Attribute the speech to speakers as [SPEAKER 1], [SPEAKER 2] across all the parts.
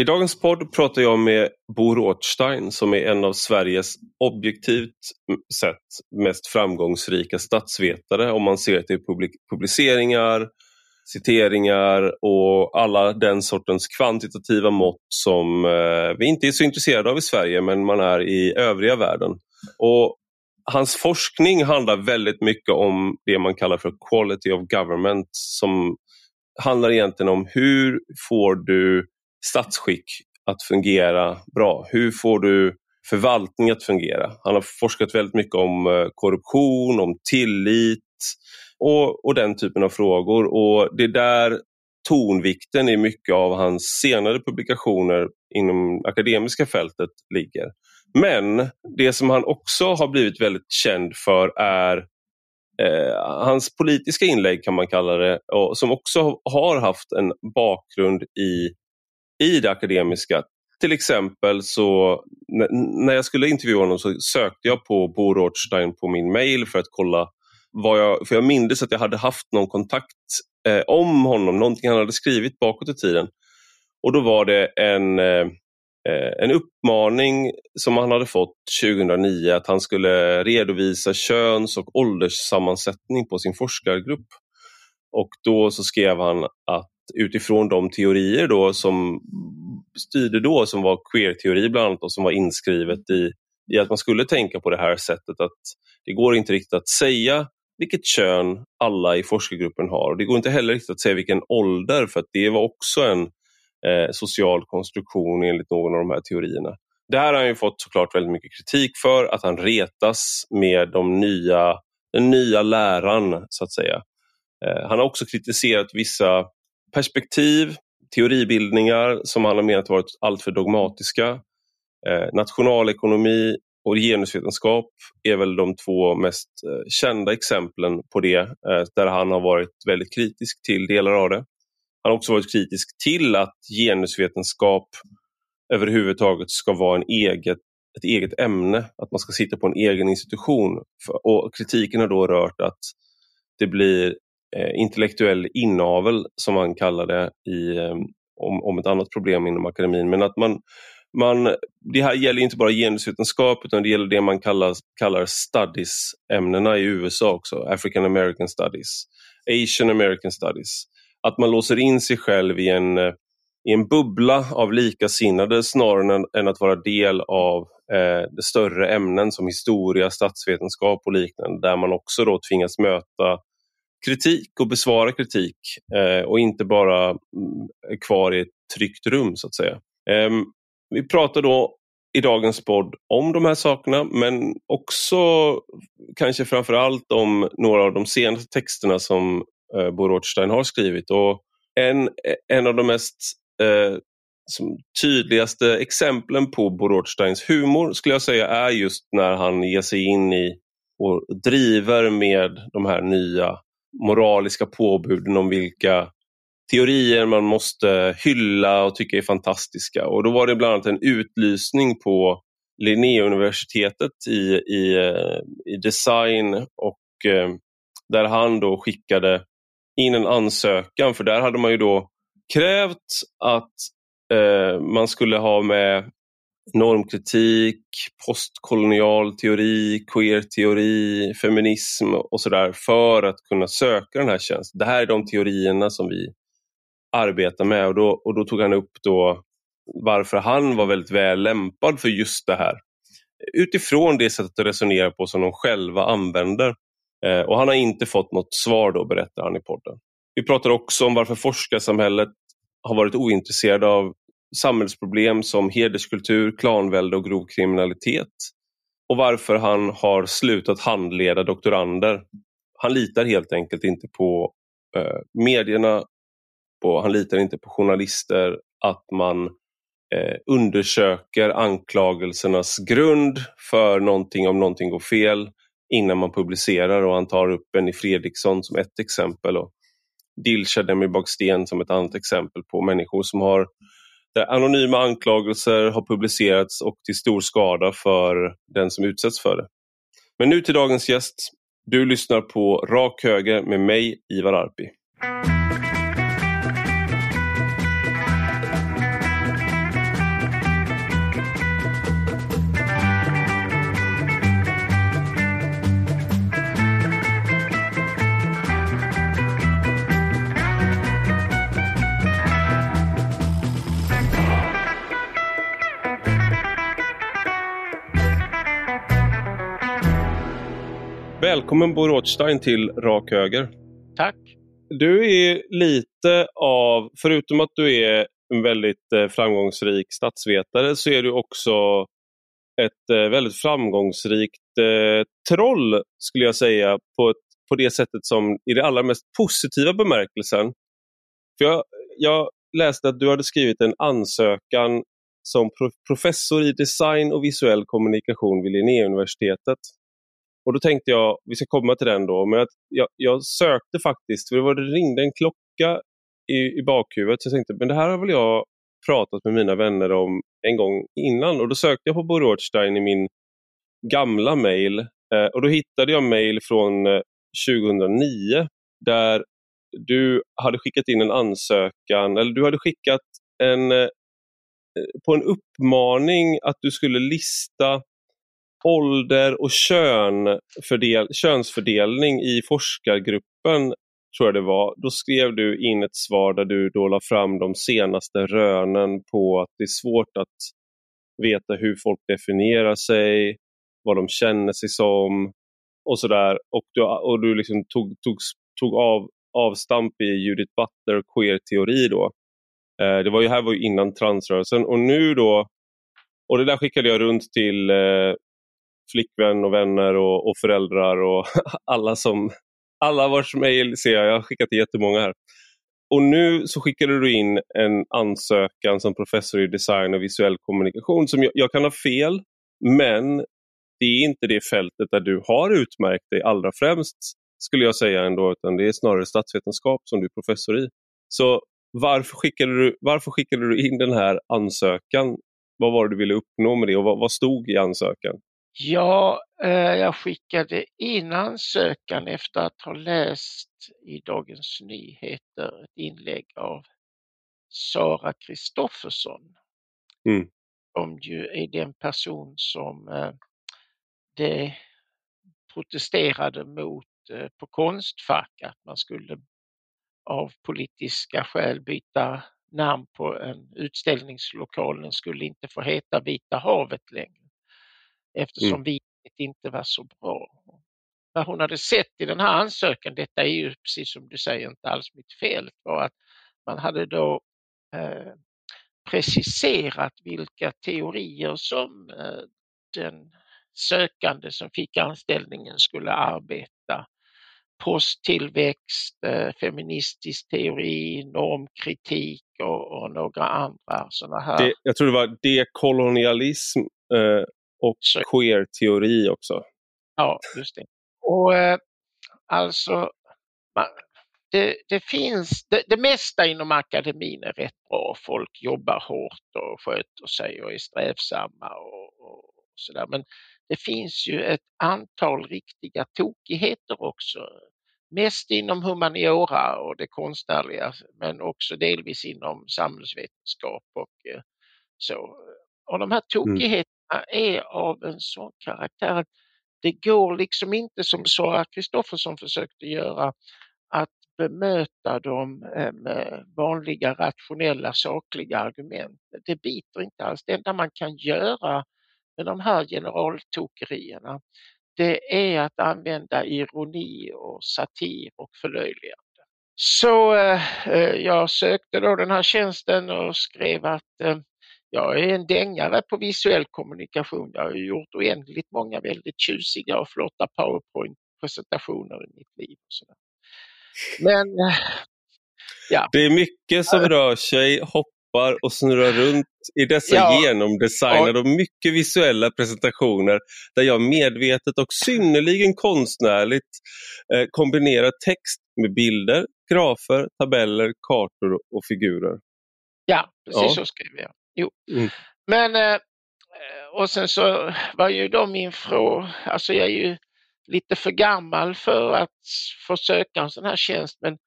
[SPEAKER 1] I dagens podd pratar jag med Bo Rothstein som är en av Sveriges objektivt sett mest framgångsrika statsvetare om man ser till publiceringar, citeringar och alla den sortens kvantitativa mått som eh, vi inte är så intresserade av i Sverige men man är i övriga världen. Och hans forskning handlar väldigt mycket om det man kallar för quality of government som handlar egentligen om hur får du statsskick att fungera bra? Hur får du förvaltning att fungera? Han har forskat väldigt mycket om eh, korruption, om tillit och, och den typen av frågor. Och Det är där tonvikten i mycket av hans senare publikationer inom akademiska fältet ligger. Men det som han också har blivit väldigt känd för är eh, hans politiska inlägg kan man kalla det, och, som också har haft en bakgrund i i det akademiska. Till exempel så när jag skulle intervjua honom så sökte jag på Bo Rothstein på min mail för att kolla vad jag, för jag mindes att jag hade haft någon kontakt eh, om honom, någonting han hade skrivit bakåt i tiden. Och då var det en, eh, eh en uppmaning som han hade fått 2009 att han skulle redovisa köns och ålderssammansättning på sin forskargrupp. Och då så skrev han att utifrån de teorier då som styrde då, som var queer-teori bland annat och som var inskrivet i, i att man skulle tänka på det här sättet att det går inte riktigt att säga vilket kön alla i forskargruppen har. Det går inte heller riktigt att säga vilken ålder för att det var också en eh, social konstruktion enligt någon av de här teorierna. Det här har han ju fått såklart väldigt mycket kritik för, att han retas med de nya, den nya läran så att säga. Eh, han har också kritiserat vissa perspektiv, teoribildningar som han har menat varit alltför dogmatiska. Eh, nationalekonomi och genusvetenskap är väl de två mest eh, kända exemplen på det, eh, där han har varit väldigt kritisk till delar av det. Han har också varit kritisk till att genusvetenskap överhuvudtaget ska vara en eget, ett eget ämne, att man ska sitta på en egen institution. Och kritiken har då rört att det blir Eh, intellektuell inavel som man kallar det i, eh, om, om ett annat problem inom akademin. Men att man, man, det här gäller inte bara genusvetenskap utan det gäller det man kallar, kallar studies-ämnena i USA också, African American studies, Asian American studies. Att man låser in sig själv i en, i en bubbla av likasinnade snarare än, än att vara del av eh, de större ämnen som historia, statsvetenskap och liknande där man också då tvingas möta kritik och besvara kritik eh, och inte bara mm, kvar i ett tryggt rum så att säga. Eh, vi pratar då i dagens podd om de här sakerna men också kanske framför allt om några av de senaste texterna som eh, Bo Rothstein har skrivit. Och en, en av de mest eh, som tydligaste exemplen på Bo Rothsteins humor skulle jag säga är just när han ger sig in i och driver med de här nya moraliska påbuden om vilka teorier man måste hylla och tycka är fantastiska. Och då var det bland annat en utlysning på Linnéuniversitetet i, i, eh, i design och eh, där han då skickade in en ansökan för där hade man ju då krävt att eh, man skulle ha med normkritik, postkolonial teori, queer-teori, feminism och sådär för att kunna söka den här tjänsten. Det här är de teorierna som vi arbetar med och då, och då tog han upp då varför han var väldigt väl lämpad för just det här. Utifrån det sättet att resonera på som de själva använder. Eh, och han har inte fått något svar då, berättar han i podden. Vi pratar också om varför forskarsamhället har varit ointresserade av samhällsproblem som hederskultur, klanvälde och grov kriminalitet. Och varför han har slutat handleda doktorander. Han litar helt enkelt inte på eh, medierna, på, han litar inte på journalister, att man eh, undersöker anklagelsernas grund för någonting om någonting går fel innan man publicerar. Och han tar upp Benny Fredriksson som ett exempel och Dilshad Demirbag-Sten som ett annat exempel på människor som har där anonyma anklagelser har publicerats och till stor skada för den som utsätts för det. Men nu till dagens gäst. Du lyssnar på Rak Höger med mig, Ivar Arpi. Välkommen Bo Rothstein till Rak Höger.
[SPEAKER 2] Tack.
[SPEAKER 1] Du är lite av, förutom att du är en väldigt eh, framgångsrik statsvetare så är du också ett eh, väldigt framgångsrikt eh, troll skulle jag säga på, ett, på det sättet som i det allra mest positiva bemärkelsen. För jag, jag läste att du hade skrivit en ansökan som pro professor i design och visuell kommunikation vid Linnéuniversitetet. Och då tänkte jag, vi ska komma till den då, men att jag, jag sökte faktiskt, för det, var, det ringde en klocka i, i bakhuvudet, så jag tänkte, men det här har väl jag pratat med mina vänner om en gång innan. Och då sökte jag på Bo Rothstein i min gamla mail eh, och då hittade jag mail från eh, 2009 där du hade skickat in en ansökan, eller du hade skickat en, eh, på en uppmaning att du skulle lista ålder och kön, fördel, könsfördelning i forskargruppen, tror jag det var. Då skrev du in ett svar där du då la fram de senaste rönen på att det är svårt att veta hur folk definierar sig, vad de känner sig som och sådär. Och du, och du liksom tog, tog, tog av, avstamp i Judith Butler queer-teori då. Eh, det var ju här var ju innan transrörelsen och nu då, och det där skickade jag runt till eh, flickvän och vänner och, och föräldrar och alla som alla vars mejl ser jag, jag har skickat till jättemånga här. Och nu så skickade du in en ansökan som professor i design och visuell kommunikation som jag, jag kan ha fel, men det är inte det fältet där du har utmärkt dig allra främst skulle jag säga ändå, utan det är snarare statsvetenskap som du är professor i. Så varför skickade du, varför skickade du in den här ansökan? Vad var det du ville uppnå med det och vad, vad stod i ansökan?
[SPEAKER 2] Ja, eh, jag skickade in ansökan efter att ha läst i Dagens Nyheter ett inlägg av Sara Kristoffersson. Mm. Som ju är den person som eh, det protesterade mot eh, på Konstfack att man skulle av politiska skäl byta namn på en utställningslokal. Den skulle inte få heta Vita havet längre eftersom mm. vinet inte var så bra. Vad hon hade sett i den här ansökan, detta är ju precis som du säger inte alls mitt fel, var att man hade då eh, preciserat vilka teorier som eh, den sökande som fick anställningen skulle arbeta. Posttillväxt, eh, feministisk teori, normkritik och, och några andra sådana här.
[SPEAKER 1] Det, jag tror det var dekolonialism eh, och queer-teori också.
[SPEAKER 2] Ja, just det. Och eh, alltså, man, det, det, finns, det, det, mesta inom akademin är rätt bra. Folk jobbar hårt och sköter sig och är strävsamma och, och sådär. Men det finns ju ett antal riktiga tokigheter också. Mest inom humaniora och det konstnärliga men också delvis inom samhällsvetenskap och eh, så. Och de här mm. tokigheterna Eh, är av en sån karaktär att det går liksom inte som Sara Kristoffersson försökte göra att bemöta dem eh, med vanliga rationella sakliga argument. Det biter inte alls. Det enda man kan göra med de här generaltokerierna det är att använda ironi och satir och förlöjligande. Så eh, eh jag sökte då den här tjänsten och skrev att eh, jag är en dängare på visuell kommunikation. Jag har gjort oändligt många väldigt tjusiga och flotta PowerPoint-presentationer i mitt liv. Men
[SPEAKER 1] ja. Det är mycket som rör sig, hoppar och snurrar runt i dessa ja. genomdesignade och mycket visuella presentationer där jag medvetet och synnerligen konstnärligt eh, kombinerar text med bilder, grafer, tabeller, kartor och figurer.
[SPEAKER 2] Ja, precis ja. så skriver jag. Jo. Mm. Men eh, och sen så var ju då min fråga, alltså jag är ju lite för gammal för att få söka en sån här tjänst men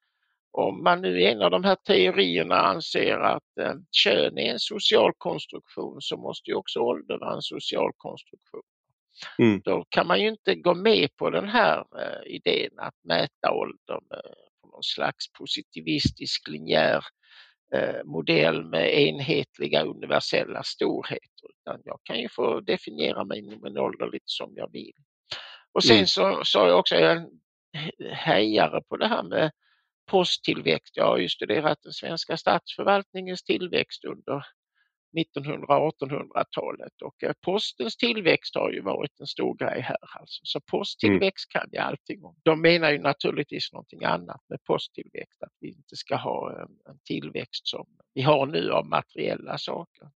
[SPEAKER 2] om man nu i en av de här teorierna anser att eh, kön är en social konstruktion så måste ju också ålder vara en social konstruktion. Mm. Då kan man ju inte gå med på den här eh, idén att mäta ålder med på någon slags positivistisk linjär Eh, modell med enhetliga universella storheter utan jag kan ju få definiera mig inom en ålder lite som jag vill. Och sen mm. så sa jag också, jag är en hejare på det här med posttillväxt. Jag har ju studerat den svenska statsförvaltningens tillväxt under 1900-1800-talet och eh, postens tillväxt har ju varit en stor grej här. Alltså. Så posttillväxt mm. kan jag allting om. De menar ju naturligtvis någonting annat med posttillväxt, att vi inte ska ha en, en tillväxt som vi har nu av materiella saker.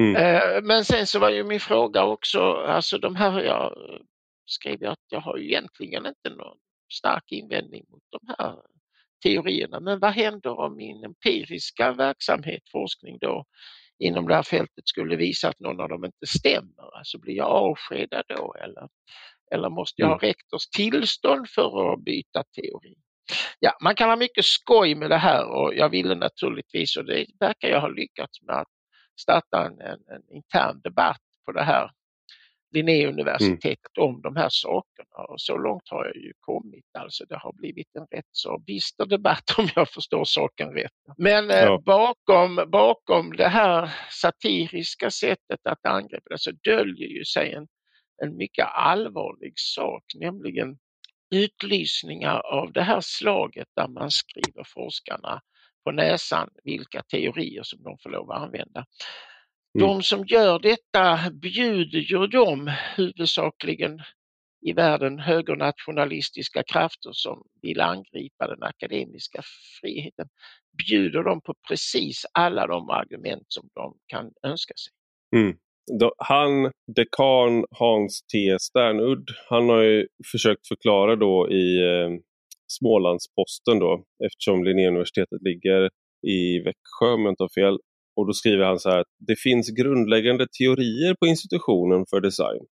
[SPEAKER 2] Mm. Eh, men sen så var ju min fråga också, alltså de här, jag skrev att jag har ju egentligen inte någon stark invändning mot de här teorierna. Men vad händer om min empiriska verksamhet, forskning då, inom det här fältet skulle visa att någon av dem inte stämmer? Alltså blir jag avskedad då eller, eller måste jag ha mm. rektors tillstånd för att byta teori? Ja, man kan ha mycket skoj med det här och jag ville naturligtvis, och det verkar jag ha lyckats med, att starta en, en, en intern debatt på det här Linnéuniversitetet mm. om de här sakerna och så långt har jag ju kommit. Alltså det har blivit en rätt så bister debatt om jag förstår saken rätt. Men eh, ja. bakom, bakom det här satiriska sättet att angripa det så döljer ju sig en, en mycket allvarlig sak, nämligen utlysningar av det här slaget där man skriver forskarna på näsan vilka teorier som de får lov att använda. Mm. De som gör detta bjuder ju de huvudsakligen i världen högernationalistiska krafter som vill angripa den akademiska friheten bjuder de på precis alla de argument som de kan önska sig.
[SPEAKER 1] Mm. Han, dekan Hans T Sternudd, han har ju försökt förklara då i eh, Smålandsposten då, eftersom Linnéuniversitetet ligger i Växjö om jag inte har fel, och då skriver han så här det finns grundläggande teorier på institutionen för design.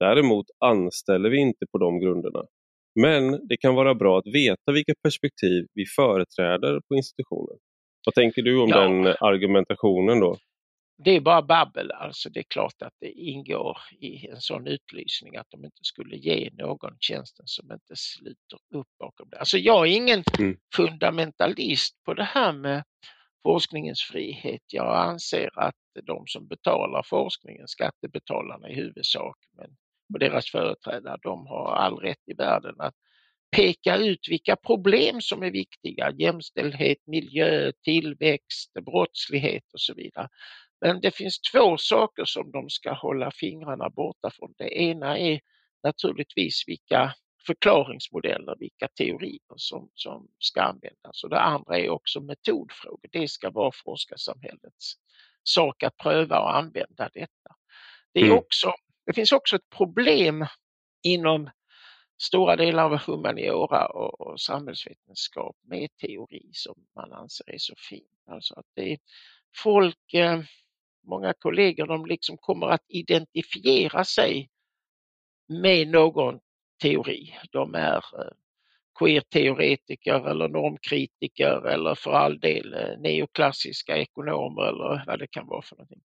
[SPEAKER 1] Däremot anställer vi inte på de grunderna. Men det kan vara bra att veta vilka perspektiv vi företräder på institutionen. Vad tänker du om ja. den argumentationen då?
[SPEAKER 2] Det är bara babbel alltså. Det är klart att det ingår i en sån utlysning att de inte skulle ge någon tjänsten som inte sluter upp bakom det. Alltså jag är ingen mm. fundamentalist på det här med forskningens frihet. Jag anser att de som betalar forskningen, skattebetalarna i huvudsak, men och deras företrädare, de har all rätt i världen att peka ut vilka problem som är viktiga, jämställdhet, miljö, tillväxt, brottslighet och så vidare. Men det finns två saker som de ska hålla fingrarna borta från. Det ena är naturligtvis vilka förklaringsmodeller, vilka teorier som, som ska användas. Och det andra är också metodfrågor. Det ska vara forskarsamhällets sak att pröva och använda detta. Det, är mm. också, det finns också ett problem inom stora delar av humaniora och, och samhällsvetenskap med teori som man anser är så fint. Alltså att det är folk, eh, många kollegor, de liksom kommer att identifiera sig med någon teori. De är eh, queer-teoretiker eller normkritiker eller för all del eh, neoklassiska ekonomer eller vad det kan vara för någonting.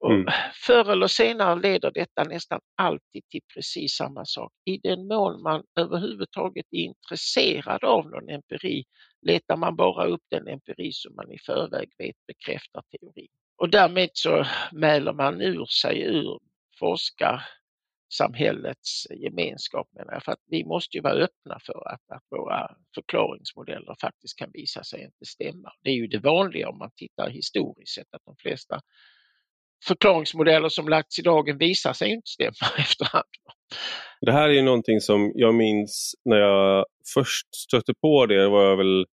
[SPEAKER 2] Och mm. Förr eller senare leder detta nästan alltid till precis samma sak. I den mån man överhuvudtaget är intresserad av någon empiri letar man bara upp den empiri som man i förväg vet bekräftar teorin. Och därmed så mäler man ur sig ur forskar samhällets gemenskap menar jag. För att vi måste ju vara öppna för att, att våra förklaringsmodeller faktiskt kan visa sig inte stämma. Det är ju det vanliga om man tittar historiskt sett att de flesta förklaringsmodeller som lagts i dagen visar sig inte stämma efterhand.
[SPEAKER 1] Det här är ju någonting som jag minns när jag först stötte på det, var jag väl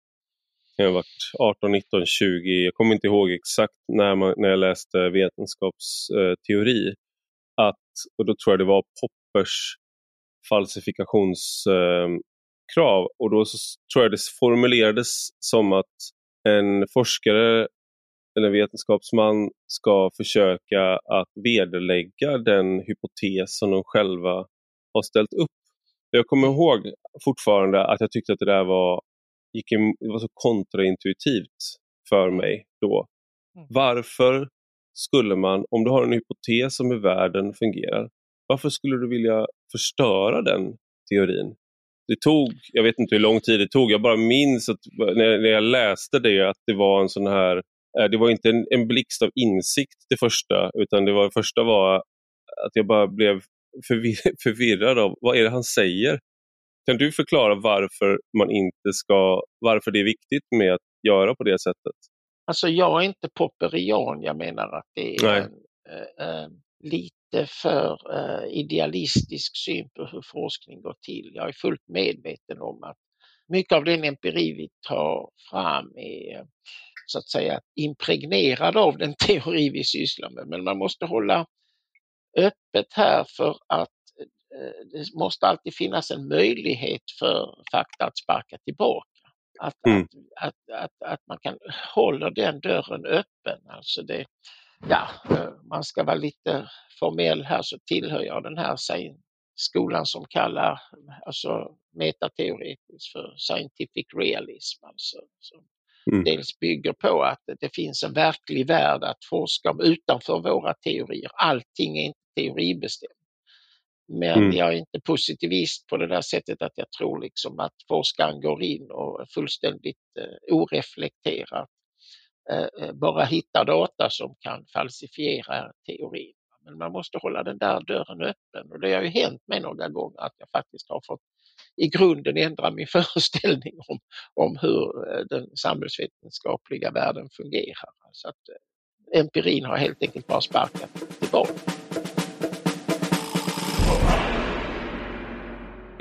[SPEAKER 1] jag varit 18, 19, 20, jag kommer inte ihåg exakt när, man, när jag läste vetenskapsteori eh, och då tror jag det var Poppers falsifikationskrav, eh, och då så tror jag det formulerades som att en forskare eller vetenskapsman ska försöka att vederlägga den hypotes som de själva har ställt upp. Jag kommer ihåg fortfarande att jag tyckte att det där var, gick in, var så kontraintuitivt för mig då. Mm. Varför skulle man, om du har en hypotes om hur världen fungerar, varför skulle du vilja förstöra den teorin? Det tog, jag vet inte hur lång tid det tog, jag bara minns att när jag läste det att det var en sån här, eh, det var inte en, en blixt av insikt det första, utan det var, det första var att jag bara blev förvir förvirrad av vad är det han säger. Kan du förklara varför man inte ska, varför det är viktigt med att göra på det sättet?
[SPEAKER 2] Alltså jag är inte popperian, jag menar att det är en, eh, eh, lite för eh, idealistisk syn på hur forskning går till. Jag är fullt medveten om att mycket av den empiri vi tar fram är så att säga impregnerad av den teori vi sysslar med. Men man måste hålla öppet här för att eh, det måste alltid finnas en möjlighet för fakta att sparka tillbaka. Att,
[SPEAKER 1] Mm.
[SPEAKER 2] att, att, att, att man kan hålla den dörren öppen. Alltså det, ja, eh, man ska vara lite formell här så tillhör jag den här skolan som kallar alltså metateoretiskt för scientific realism. Alltså, som
[SPEAKER 1] Mm.
[SPEAKER 2] dels bygger på att det finns en verklig värld att forska om utanför våra teorier. Allting är inte teoribestämt. Men
[SPEAKER 1] Mm.
[SPEAKER 2] jag är inte positivist på det där sättet att jag tror liksom att forskaren går in och fullständigt eh, oreflekterat eh, eh, bara hittar data som kan falsifiera teorin. Men man måste hålla den där dörren öppen och det har ju hänt mig några gånger att jag faktiskt har fått i grunden ändra min föreställning om, om hur eh, den samhällsvetenskapliga världen fungerar. Så att eh, empirin har helt enkelt bara sparkat tillbaka.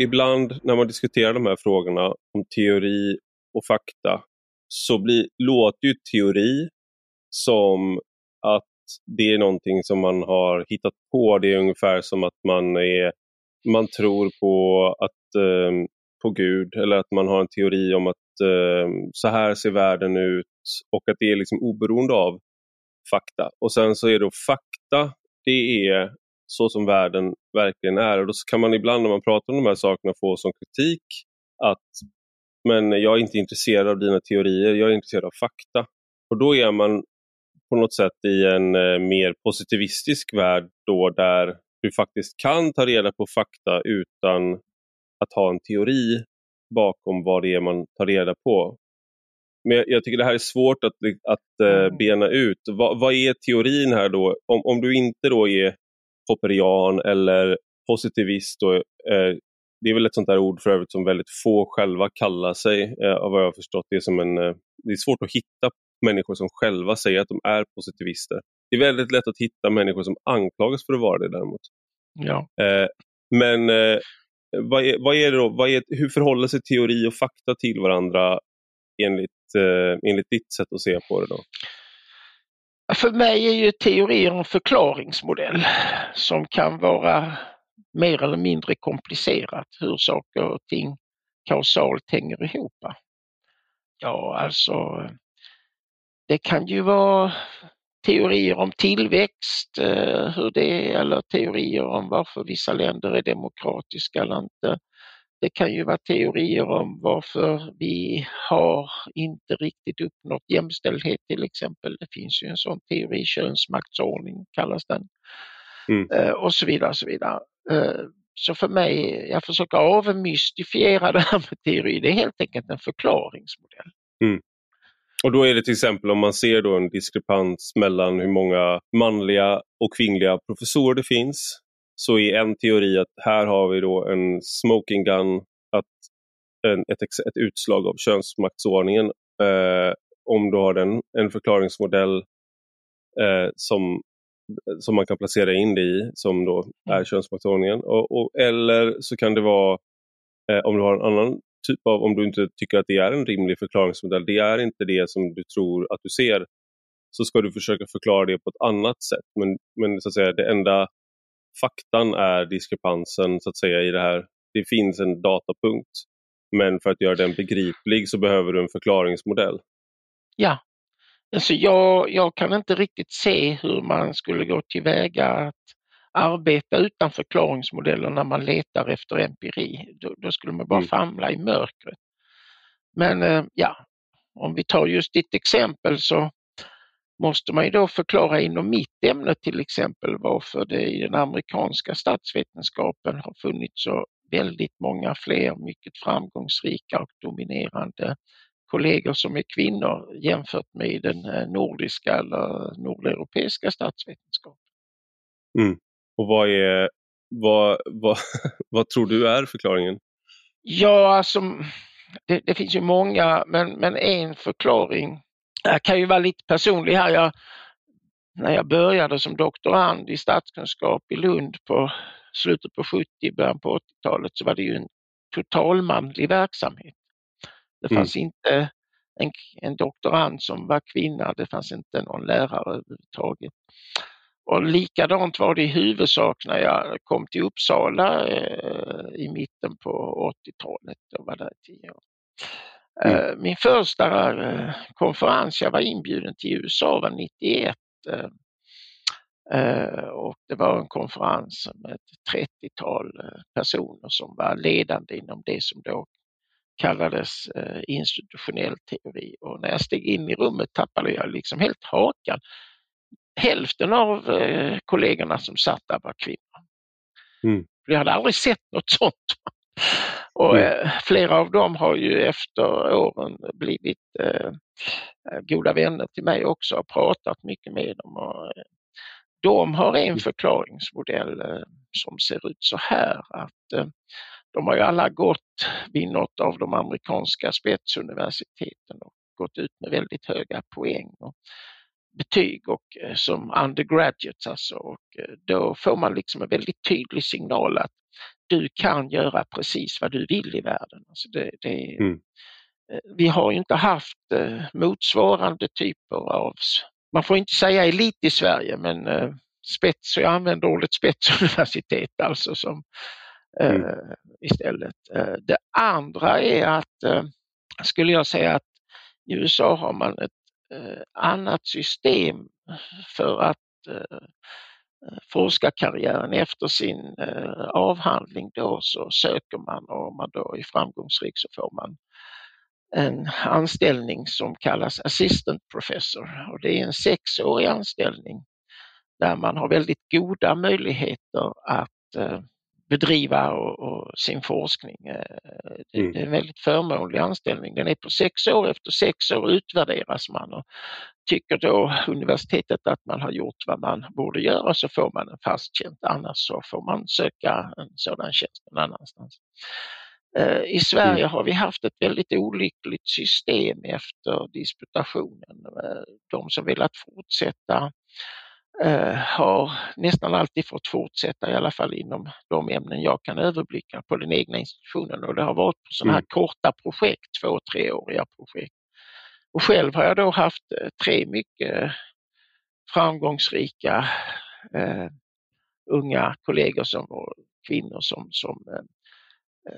[SPEAKER 1] Ibland när man diskuterar de här frågorna om teori och fakta så blir, låter ju teori som att det är någonting som man har hittat på. Det är ungefär som att man, är, man tror på, att, eh, på Gud eller att man har en teori om att eh, så här ser världen ut och att det är liksom oberoende av fakta. Och sen så är då fakta, det är så som världen verkligen är. Och då kan man ibland när man pratar om de här sakerna få som kritik att men jag är inte intresserad av dina teorier, jag är intresserad av fakta. Och då är man på något sätt i en eh, mer positivistisk värld då där du faktiskt kan ta reda på fakta utan att ha en teori bakom vad det är man tar reda på. Men jag, tycker det här är svårt att, att eh,
[SPEAKER 2] Mm.
[SPEAKER 1] bena ut. Vad, vad är teorin här då? Om, om du inte då är popperian eller positivist, då, eh, det är väl ett sånt där ord för övrigt som väldigt få själva kallar sig, eh, av vad jag har förstått. Det är, som en, eh, det är svårt att hitta människor som själva säger att de är positivister. Det är väldigt lätt att hitta människor som anklagas för att vara det däremot.
[SPEAKER 2] Ja.
[SPEAKER 1] Eh, men eh, vad är, vad är det då, vad är, hur förhåller sig teori och fakta till varandra enligt, eh, enligt ditt sätt att se på det? då?
[SPEAKER 2] För mig är ju teorier en förklaringsmodell som kan vara mer eller mindre komplicerat hur saker och ting kausalt hänger ihop. Ja, alltså det kan ju vara teorier om tillväxt, eh, hur det är, eller teorier om varför vissa länder är demokratiska eller inte. Det kan ju vara teorier om varför vi har inte riktigt uppnått jämställdhet till exempel. Det finns ju en sån teori, könsmaktsordning kallas den.
[SPEAKER 1] Mm.
[SPEAKER 2] Eh, och så vidare. Och så vidare. Eh, så för mig, jag försöker avmystifiera det här med teori, det är helt enkelt en förklaringsmodell.
[SPEAKER 1] Och då är det till exempel om man ser då en diskrepans mellan hur många manliga och kvinnliga professorer det finns så är en teori att här har vi då en smoking gun, att en, ett, ett utslag av könsmaktsordningen. Eh, om du har den, en förklaringsmodell eh, som, som man kan placera in det i, som då är
[SPEAKER 2] Mm.
[SPEAKER 1] könsmaktsordningen. Och, och, eller så kan det vara, eh, om du har en annan typ av, om du inte tycker att det är en rimlig förklaringsmodell, det är inte det som du tror att du ser, så ska du försöka förklara det på ett annat sätt. Men, men så att säga, det enda faktan är diskrepansen så att säga i det här. Det finns en datapunkt, men för att göra den begriplig så behöver du en förklaringsmodell.
[SPEAKER 2] Ja, alltså jag, jag kan inte riktigt se hur man skulle gå tillväga att arbeta utan förklaringsmodeller när man letar efter empiri. Då, då skulle man bara
[SPEAKER 1] Mm.
[SPEAKER 2] famla i mörkret. Men eh, ja, om vi tar just ditt exempel så måste man ju då förklara inom mitt ämne till exempel varför det i den amerikanska statsvetenskapen har funnits så väldigt många fler mycket framgångsrika och dominerande kollegor som är kvinnor jämfört med den eh, nordiska eller nordeuropeiska statsvetenskapen.
[SPEAKER 1] Och vad är, vad, vad, vad tror du är förklaringen?
[SPEAKER 2] Ja, alltså det, det, finns ju många, men, men en förklaring jag kan ju vara lite personlig här. Jag, när jag började som doktorand i statskunskap i Lund på slutet på 70, början på 80-talet så var det ju en totalmanlig verksamhet. Det fanns mm. inte en, en doktorand som var kvinna, det fanns inte någon lärare överhuvudtaget. Och likadant var det i huvudsak när jag kom till Uppsala eh, i mitten på 80-talet. Jag var där tio år. Mm. Eh, min första eh, konferens jag var inbjuden till USA var 91 eh, och det var en konferens med ett 30-tal personer som var ledande inom det som då kallades institutionell teori och när jag steg in i rummet tappade jag liksom helt hakan. Hälften av kollegorna som satt där var kvinnor. Mm. Jag hade aldrig sett något sånt. Och mm. Eh, flera av dem har ju efter åren blivit eh, goda vänner till mig också och pratat mycket med dem. Och, eh, de har en mm. förklaringsmodell eh, som ser ut så här att eh, de har ju alla gått vid något av de amerikanska spetsuniversiteten och gått ut med väldigt höga poäng och betyg och eh, som undergraduates alltså. Och då får man liksom en väldigt tydlig signal att du kan göra precis vad du vill i världen. Alltså det, det, mm. Eh, vi har inte haft eh, motsvarande typer av, man får inte säga elit i Sverige, men eh, spets, jag använder ordet spetsuniversitet alltså som mm. istället. Det andra är att, skulle jag säga att i USA har man ett annat system för att Eh, forskarkarriären efter sin eh, avhandling då så söker man och om man då är framgångsrik så får man en anställning som kallas assistant professor. Och det är en sexårig anställning där man har väldigt goda möjligheter att eh, bedriva och, och sin forskning. Eh, det, mm. det, är en väldigt förmånlig anställning. Den är på sex år. Efter sex år utvärderas man och tycker då universitetet att man har gjort vad man borde göra så får man en fast tjänst. Annars så får man söka en sådan tjänst någon annanstans. Eh, I Sverige mm. har vi haft ett väldigt olyckligt system efter disputationen. Eh, de som velat fortsätta har nästan alltid fått fortsätta, i alla fall inom de ämnen jag kan överblicka på den egna institutionen och det har varit på sådana här mm. korta projekt, två treåriga projekt. Och själv har jag då haft eh, tre mycket framgångsrika eh, unga kollegor som kvinnor som, som eh,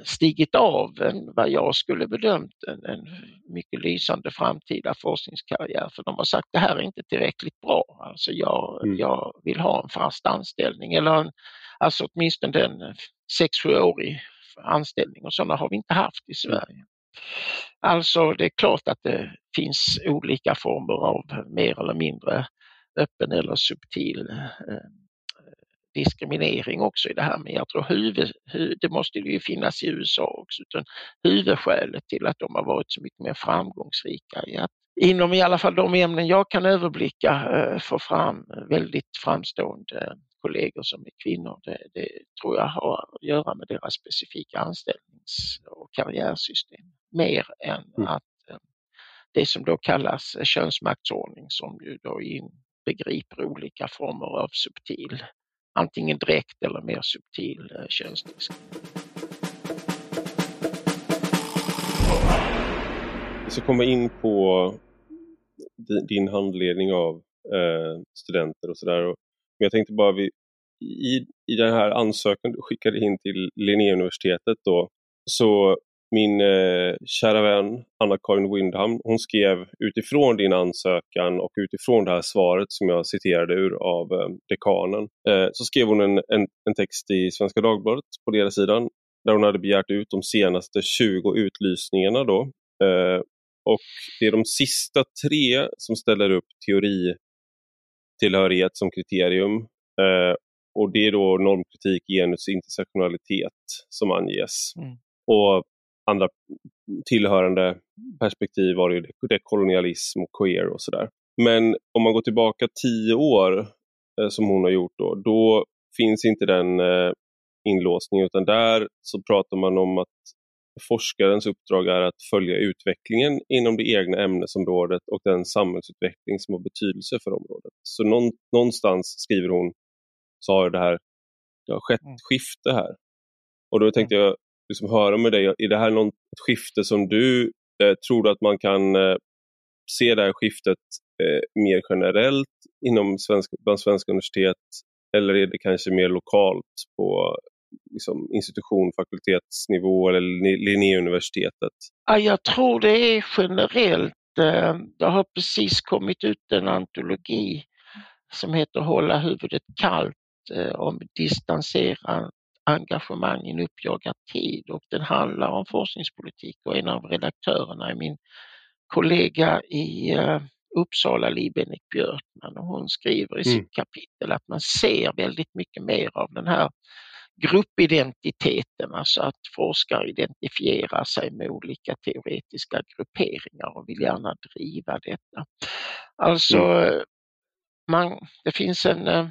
[SPEAKER 2] stigit av en, vad jag skulle bedömt en, en, mycket lysande framtida forskningskarriär. För de har sagt det här är inte tillräckligt bra. Alltså jag, mm. jag vill ha en fast anställning eller en, alltså åtminstone en 6-7-årig anställning och sådana har vi inte haft i mm. Sverige. Alltså det är klart att det finns olika former av mer eller mindre öppen eller subtil eh, diskriminering också i det här men jag tror huvud, det måste ju finnas i USA också. Utan huvudskälet till att de har varit så mycket mer framgångsrika i att inom i alla fall de ämnen jag kan överblicka eh, få fram väldigt framstående kollegor som är kvinnor. Det, det tror jag har att göra med deras specifika anställnings och karriärsystem mer än mm. att eh, det som då kallas könsmaktsordning som ju då inbegriper olika former av subtil antingen direkt eller mer subtil eh, könsdiskriminering.
[SPEAKER 1] Vi ska komma in på din handledning av eh, studenter och sådär. Men jag tänkte bara, vi, i, i den här ansökan du skickade in till Linnéuniversitetet då, så min eh, kära vän Anna-Karin Windham, hon skrev utifrån din ansökan och utifrån det här svaret som jag citerade ur av eh, dekanen, eh, så skrev hon en, en, en, text i Svenska Dagbladet på ledarsidan där hon hade begärt ut de senaste 20 utlysningarna då. Eh, och det är de sista tre som ställer upp teoritillhörighet som kriterium. Eh, och det är då normkritik, genus, intersektionalitet som anges. Mm. Och andra tillhörande perspektiv var det dekolonialism och queer och sådär. Men om man går tillbaka tio år eh, som hon har gjort då, då finns inte den, eh, inlåsning utan där så pratar man om att forskarens uppdrag är att följa utvecklingen inom det egna ämnesområdet och den samhällsutveckling som har betydelse för området. Så någonstans, skriver hon, så har det här det har skett ett mm. skifte här. Och då tänkte jag liksom höra med dig, är det här något, skifte som du eh, tror att man kan eh, se det här skiftet eh, mer generellt inom svenska, bland svenska universitet eller är det kanske mer lokalt på liksom, institution, fakultetsnivå eller Linnéuniversitetet?
[SPEAKER 2] Ja, jag tror det är generellt. Eh, det har precis kommit ut en antologi som heter Hålla huvudet kallt eh, om distanserad engagemang i en uppjagad tid och den handlar om forskningspolitik och en av redaktörerna är min kollega i eh, Uppsala, Libenek Björkman och hon skriver i sitt mm. kapitel att man ser väldigt mycket mer av den här gruppidentiteten, alltså att forskare identifierar sig med olika teoretiska grupperingar och vill gärna driva detta. Alltså, mm. man, det finns en eh,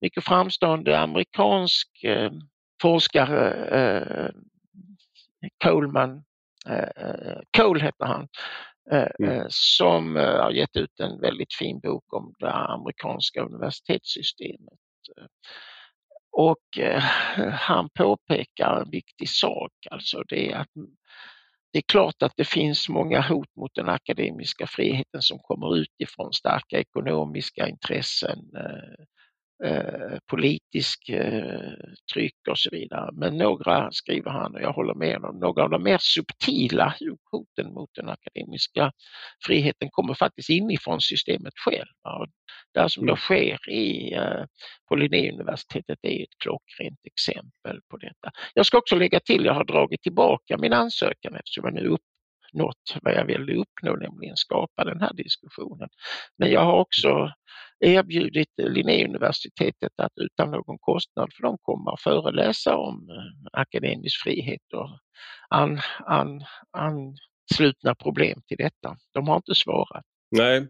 [SPEAKER 2] mycket framstående amerikansk eh, forskare, eh, Coleman, Cole heter han, mm. som har gett ut en väldigt fin bok om det amerikanska universitetssystemet. Och eh, han påpekar en viktig sak, alltså det är att det är klart att det finns många hot mot den akademiska friheten som kommer utifrån starka ekonomiska intressen, eh, politisk eh, tryck och så vidare. Men några, skriver han, och jag håller med honom, några av de mer subtila hoten mot den akademiska friheten kommer faktiskt inifrån systemet själv. Och det som då mm. sker i, eh, på Linnéuniversitetet är ett klockrent exempel på detta. Jag ska också lägga till, jag har dragit tillbaka min ansökan eftersom jag nu uppnått vad jag ville uppnå, nämligen skapa den här diskussionen. Men jag har också erbjudit Linnéuniversitetet att utan någon kostnad för dem komma och föreläsa om eh, akademisk frihet och an, an, anslutna problem till detta. De har inte svarat.
[SPEAKER 1] Nej,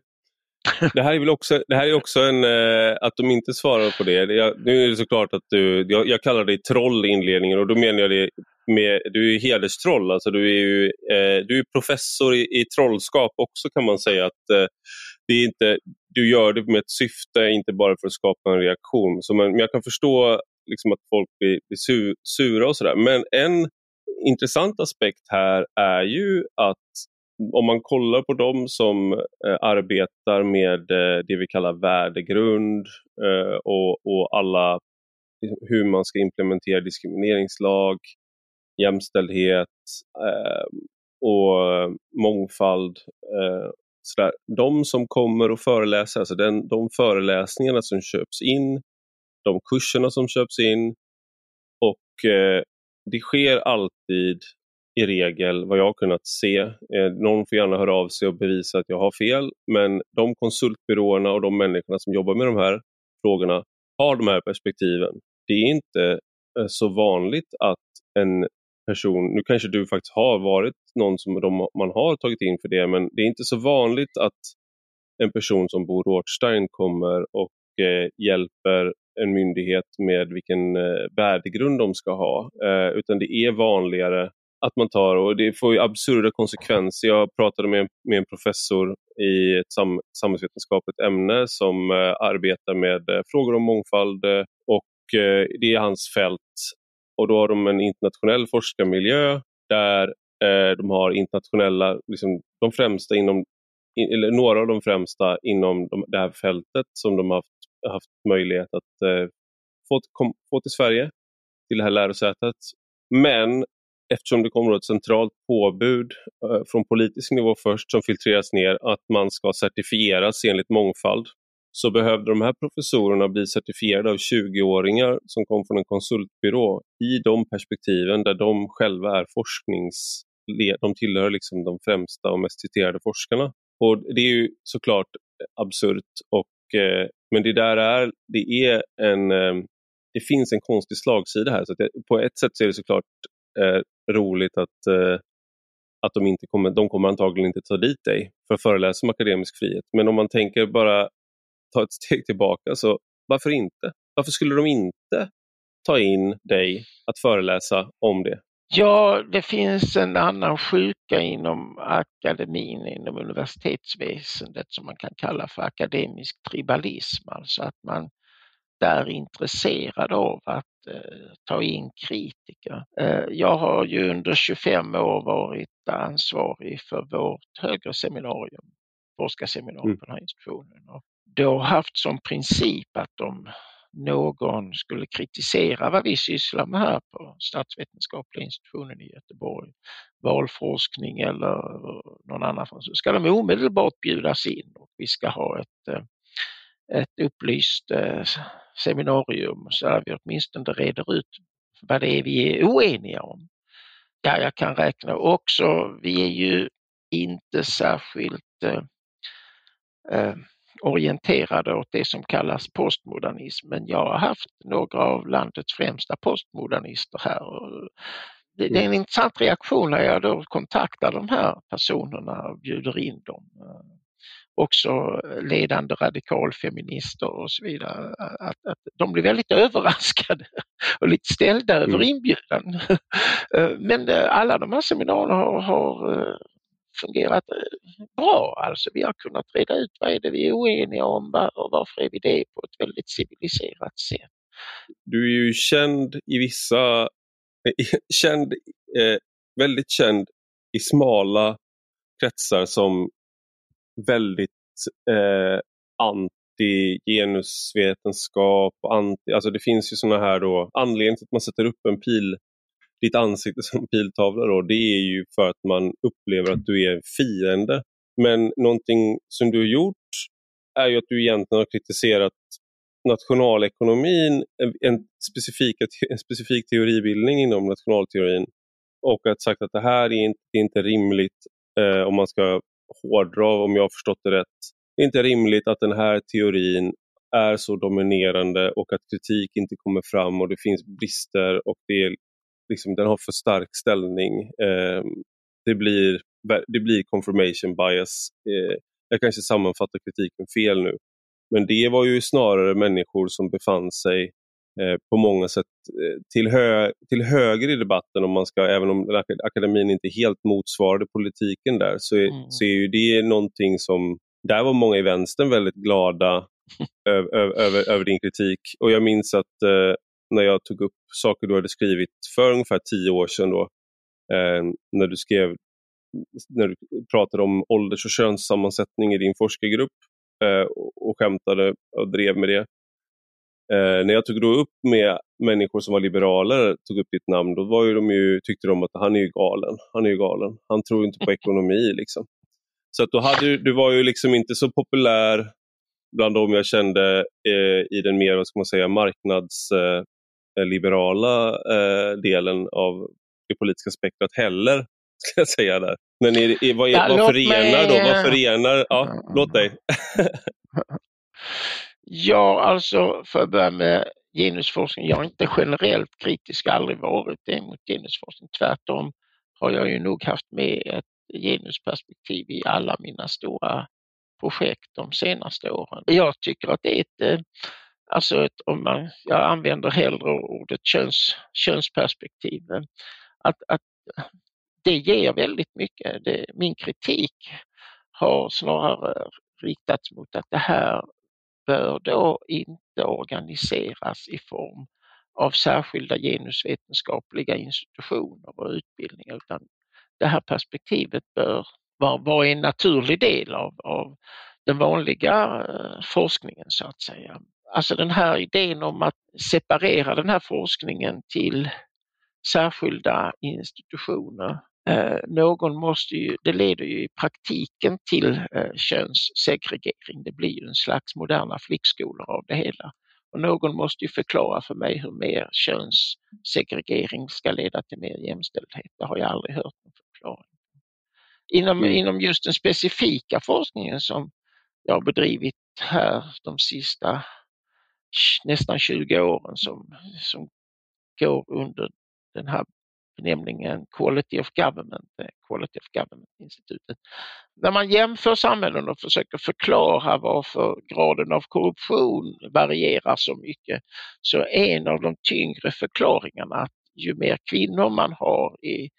[SPEAKER 1] det här är väl också, det här är också en, eh, att de inte svarar på det. Jag, nu är det såklart att du, jag, jag kallar dig troll i inledningen och då menar jag det med, du är hederstroll, alltså du är ju eh, du är professor i, i trollskap också kan man säga. att eh, det är inte, Du gör det med ett syfte, inte bara för att skapa en reaktion. Så man, men jag kan förstå liksom, att folk blir, blir su, sura och sådär. Men en intressant aspekt här är ju att om man kollar på de som eh, arbetar med eh, det vi kallar värdegrund eh, och, och alla liksom, hur man ska implementera diskrimineringslag, jämställdhet eh, och mångfald. Eh, sådär. De som kommer och föreläser, alltså den, de föreläsningarna som köps in, de kurserna som köps in och eh, det sker alltid i regel, vad jag har kunnat se, eh, någon får gärna höra av sig och bevisa att jag har fel, men de konsultbyråerna och de människorna som jobbar med de här frågorna har de här perspektiven. Det är inte eh, så vanligt att en person, nu kanske du faktiskt har varit någon som de, man har tagit in för det, men det är inte så vanligt att en person som Bo Rothstein kommer och eh, hjälper en myndighet med vilken eh, värdegrund de ska ha, eh, utan det är vanligare att man tar, och det får ju absurda konsekvenser. Jag pratade med, med en professor i ett sam, samhällsvetenskapligt ämne som eh, arbetar med eh, frågor om mångfald eh, och eh, det är hans fält och då har de en internationell forskarmiljö där eh, de har internationella, liksom, de främsta inom, eller några av de främsta inom de, det här fältet som de har haft, haft möjlighet att eh, få, kom, få till Sverige, till det här lärosätet. Men eftersom det kommer ett centralt påbud eh, från politisk nivå först som filtreras ner att man ska certifieras enligt mångfald så behövde de här professorerna bli certifierade av 20-åringar som kom från en konsultbyrå i de perspektiven där de själva är forsknings... De tillhör liksom de främsta och mest citerade forskarna. Och Det är ju såklart absurt, och, eh, men det där är, det är en... Eh, det finns en konstig slagsida här. Så det, på ett sätt så är det såklart eh, roligt att, eh, att de inte kommer, de kommer antagligen inte ta dit dig för att föreläsa om akademisk frihet. Men om man tänker bara ta ett steg tillbaka, så varför inte? Varför skulle de inte ta in dig att föreläsa om det?
[SPEAKER 2] Ja, det finns en annan sjuka inom akademin, inom universitetsväsendet som man kan kalla för akademisk tribalism, alltså att man där är intresserad av att eh, ta in kritiker. Eh, jag har ju under 25 år varit ansvarig för vårt högre seminarium, forskarseminarium mm. på den här institutionen. Och då haft som princip att om någon skulle kritisera vad vi sysslar med här på statsvetenskapliga institutionen i Göteborg, valforskning eller någon annan, så ska de omedelbart bjudas in och vi ska ha ett, eh, ett upplyst eh, seminarium så att vi åtminstone reder ut vad det är vi är oeniga om. Ja, jag kan räkna också, vi är ju inte särskilt eh, eh orienterade åt det som kallas postmodernism. Men jag har haft några av landets främsta postmodernister här. Det, det är en mm. intressant reaktion när jag då kontaktar de här personerna och bjuder in dem. Också ledande radikalfeminister och så vidare. Att, att de blir väldigt överraskade och lite ställda över mm. inbjudan. Men alla de här seminarierna har, har fungerat eh, bra. Alltså vi har kunnat reda ut vad är det vi är oeniga om och varför är vi det på ett väldigt civiliserat sätt.
[SPEAKER 1] Du är ju känd i vissa, eh, känd, eh, väldigt känd i smala kretsar som väldigt eh, anti-genusvetenskap. Anti, alltså det finns ju sådana här då, anledningen till att man sätter upp en pil ditt ansikte som piltavla då, det är ju för att man upplever att du är en fiende. Men någonting som du har gjort är ju att du egentligen har kritiserat nationalekonomin, en specifik, en specifik teoribildning inom nationalteorin och att sagt att det här är inte, är inte rimligt eh, om man ska hårdra, om jag har förstått det rätt. Det är inte rimligt att den här teorin är så dominerande och att kritik inte kommer fram och det finns brister och det är liksom, den har för stark ställning. Eh, det, blir, det blir confirmation bias. Eh, jag kanske sammanfattar kritiken fel nu. Men det var ju snarare människor som befann sig eh, på många sätt eh, till, hö till höger i debatten, om man ska, även om akademin inte helt motsvarade politiken där, så är, mm. så är ju det någonting som, där var många i vänstern väldigt glada över, över, över, din kritik. Och jag minns att eh, när jag tog upp saker du hade skrivit för ungefär tio år sedan. Då, eh, när du skrev när du pratade om ålders och könssammansättning i din forskargrupp eh, och skämtade och drev med det. Eh, när jag tog då upp med människor som var liberaler, tog upp ditt namn, då var ju de ju, tyckte de att han är ju galen. Han är ju galen. Han tror inte på ekonomi. liksom. Så att då hade, du var ju liksom inte så populär bland de jag kände eh, i den mer vad ska man säga, marknads, eh, liberala eh, delen av det politiska spektrat heller, ska jag säga där. Men är, är, vad, är, ja, vad förenar mig... då? Vad förenar... Ja, mm. låt dig.
[SPEAKER 2] ja, alltså för att börja med genusforskning. Jag är inte generellt kritisk, aldrig varit det mot genusforskning. Tvärtom har jag ju nog haft med ett genusperspektiv i alla mina stora projekt de senaste åren. Jag tycker att det är ett eh, Alltså ett, om man, jag använder hellre ordet köns, könsperspektiv. Att, att det ger väldigt mycket. Det, min kritik har snarare riktats mot att det här bör då inte organiseras i form av särskilda genusvetenskapliga institutioner och utbildningar utan det här perspektivet bör vara, vara en naturlig del av, av den vanliga eh, forskningen så att säga alltså den här idén om att separera den här forskningen till särskilda institutioner. Eh, någon måste ju, det leder ju i praktiken till eh, könssegregering. Det blir ju en slags moderna flickskolor av det hela. Och någon måste ju förklara för mig hur mer könssegregering ska leda till mer jämställdhet. Det har jag aldrig hört någon förklaring. Inom, mm. inom just den specifika forskningen som jag har bedrivit här de sista nästan 20 åren som, som går under den här benämningen Quality of Government, Quality of Government-institutet. När man jämför samhällen och försöker förklara varför graden av korruption varierar så mycket, så är en av de tyngre förklaringarna att ju mer kvinnor man har i,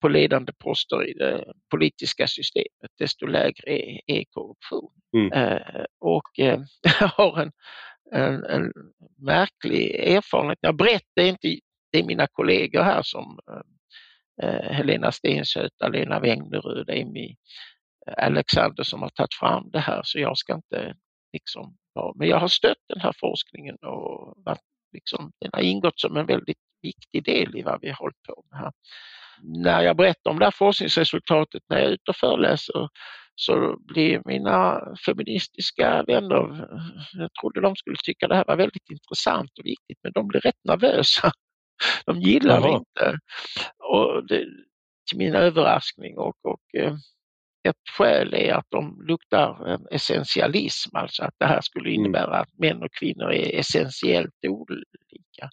[SPEAKER 2] på ledande poster i det politiska systemet, desto lägre är, är korruption. Mm. Eh, och eh, har en, en, en, märklig erfarenhet. Jag berättar inte, det är mina kollegor här som eh, eh Helena Stensöta, Lena Wängnerud, Amy eh, Alexander som har tagit fram det här så jag ska inte liksom, ja, men jag har stött den här forskningen och varit, liksom, den har ingått som en väldigt viktig del i vad vi har hållit på med här. När jag berättar om det här forskningsresultatet när jag är ute och föreläser så blir mina feministiska vänner, jag trodde de skulle tycka det här var väldigt intressant och viktigt, men de blir rätt nervösa. De gillar det inte. Och det, till min överraskning och, och eh, ett skäl är att de luktar essentialism, alltså att det här skulle mm. innebära att män och kvinnor är essentiellt olika.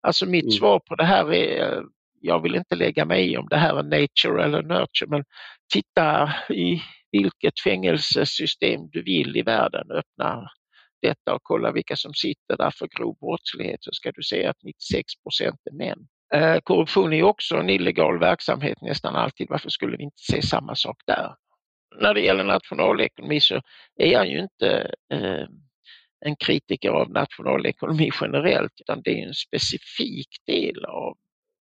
[SPEAKER 2] Alltså mitt mm. svar på det här är, jag vill inte lägga mig i om det här är nature eller nurture, men titta i vilket fängelsesystem du vill i världen, öppna detta och kolla vilka som sitter där för grov brottslighet så ska du se att 96 procent är män. Eh, korruption är också en illegal verksamhet nästan alltid. Varför skulle vi inte se samma sak där? När det gäller nationalekonomi så är jag ju inte eh, en kritiker av nationalekonomi generellt utan det är en specifik del av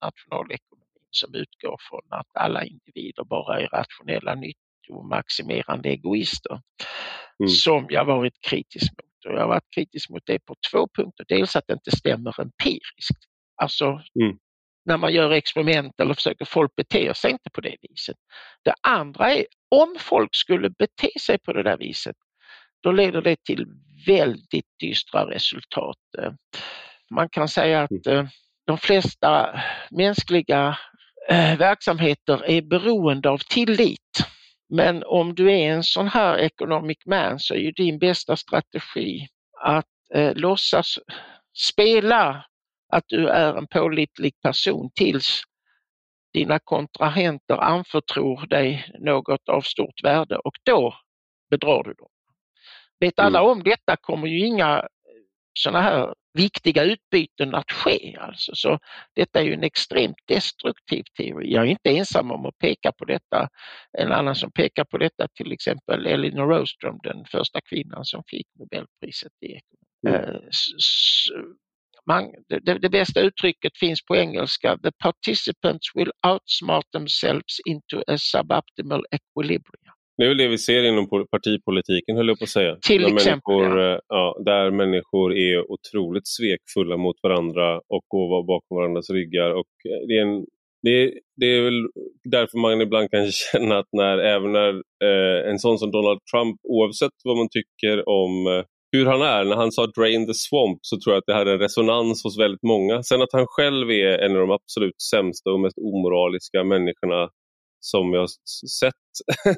[SPEAKER 2] nationalekonomin som utgår från att alla individer bara är rationella nyttomaximerande egoister mm. som jag varit kritisk mot. Och jag har varit kritisk mot det på två punkter. Dels att det inte stämmer empiriskt. Alltså mm när man gör experiment eller försöker, folk beter sig inte på det viset. Det andra är, om folk skulle bete sig på det där viset, då leder det till väldigt dystra resultat. Man kan säga att mm. eh, de flesta mänskliga eh, verksamheter är beroende av tillit. Men om du är en sån här economic man så är ju din bästa strategi att eh, låtsas spela att du är en pålitlig person tills dina kontrahenter anförtror dig något av stort värde och då bedrar du dem. Vet alla mm. om detta kommer ju inga sådana här viktiga utbyten att ske. Alltså. Så detta är ju en extremt destruktiv teori. Jag är inte ensam om att peka på detta. En annan som pekar på detta till exempel Elinor Rostrom, den första kvinnan som fick Nobelpriset i ekonomi. Mm. Eh, man, det, det, bästa uttrycket finns på engelska. The participants will outsmart themselves into a suboptimal equilibrium.
[SPEAKER 1] Det är väl det vi ser inom partipolitiken höll jag på att säga.
[SPEAKER 2] Till där exempel.
[SPEAKER 1] Människor, ja. Eh, ja. där människor är otroligt svekfulla mot varandra och går bakom varandras ryggar. Och eh, det, är en, det, det är väl därför man ibland kan känna att när, även när eh, en sån som Donald Trump, oavsett vad man tycker om eh, hur han är. När han sa drain the swamp så tror jag att det hade en resonans hos väldigt många. Sen att han själv är en av de absolut sämsta och mest omoraliska människorna som jag sett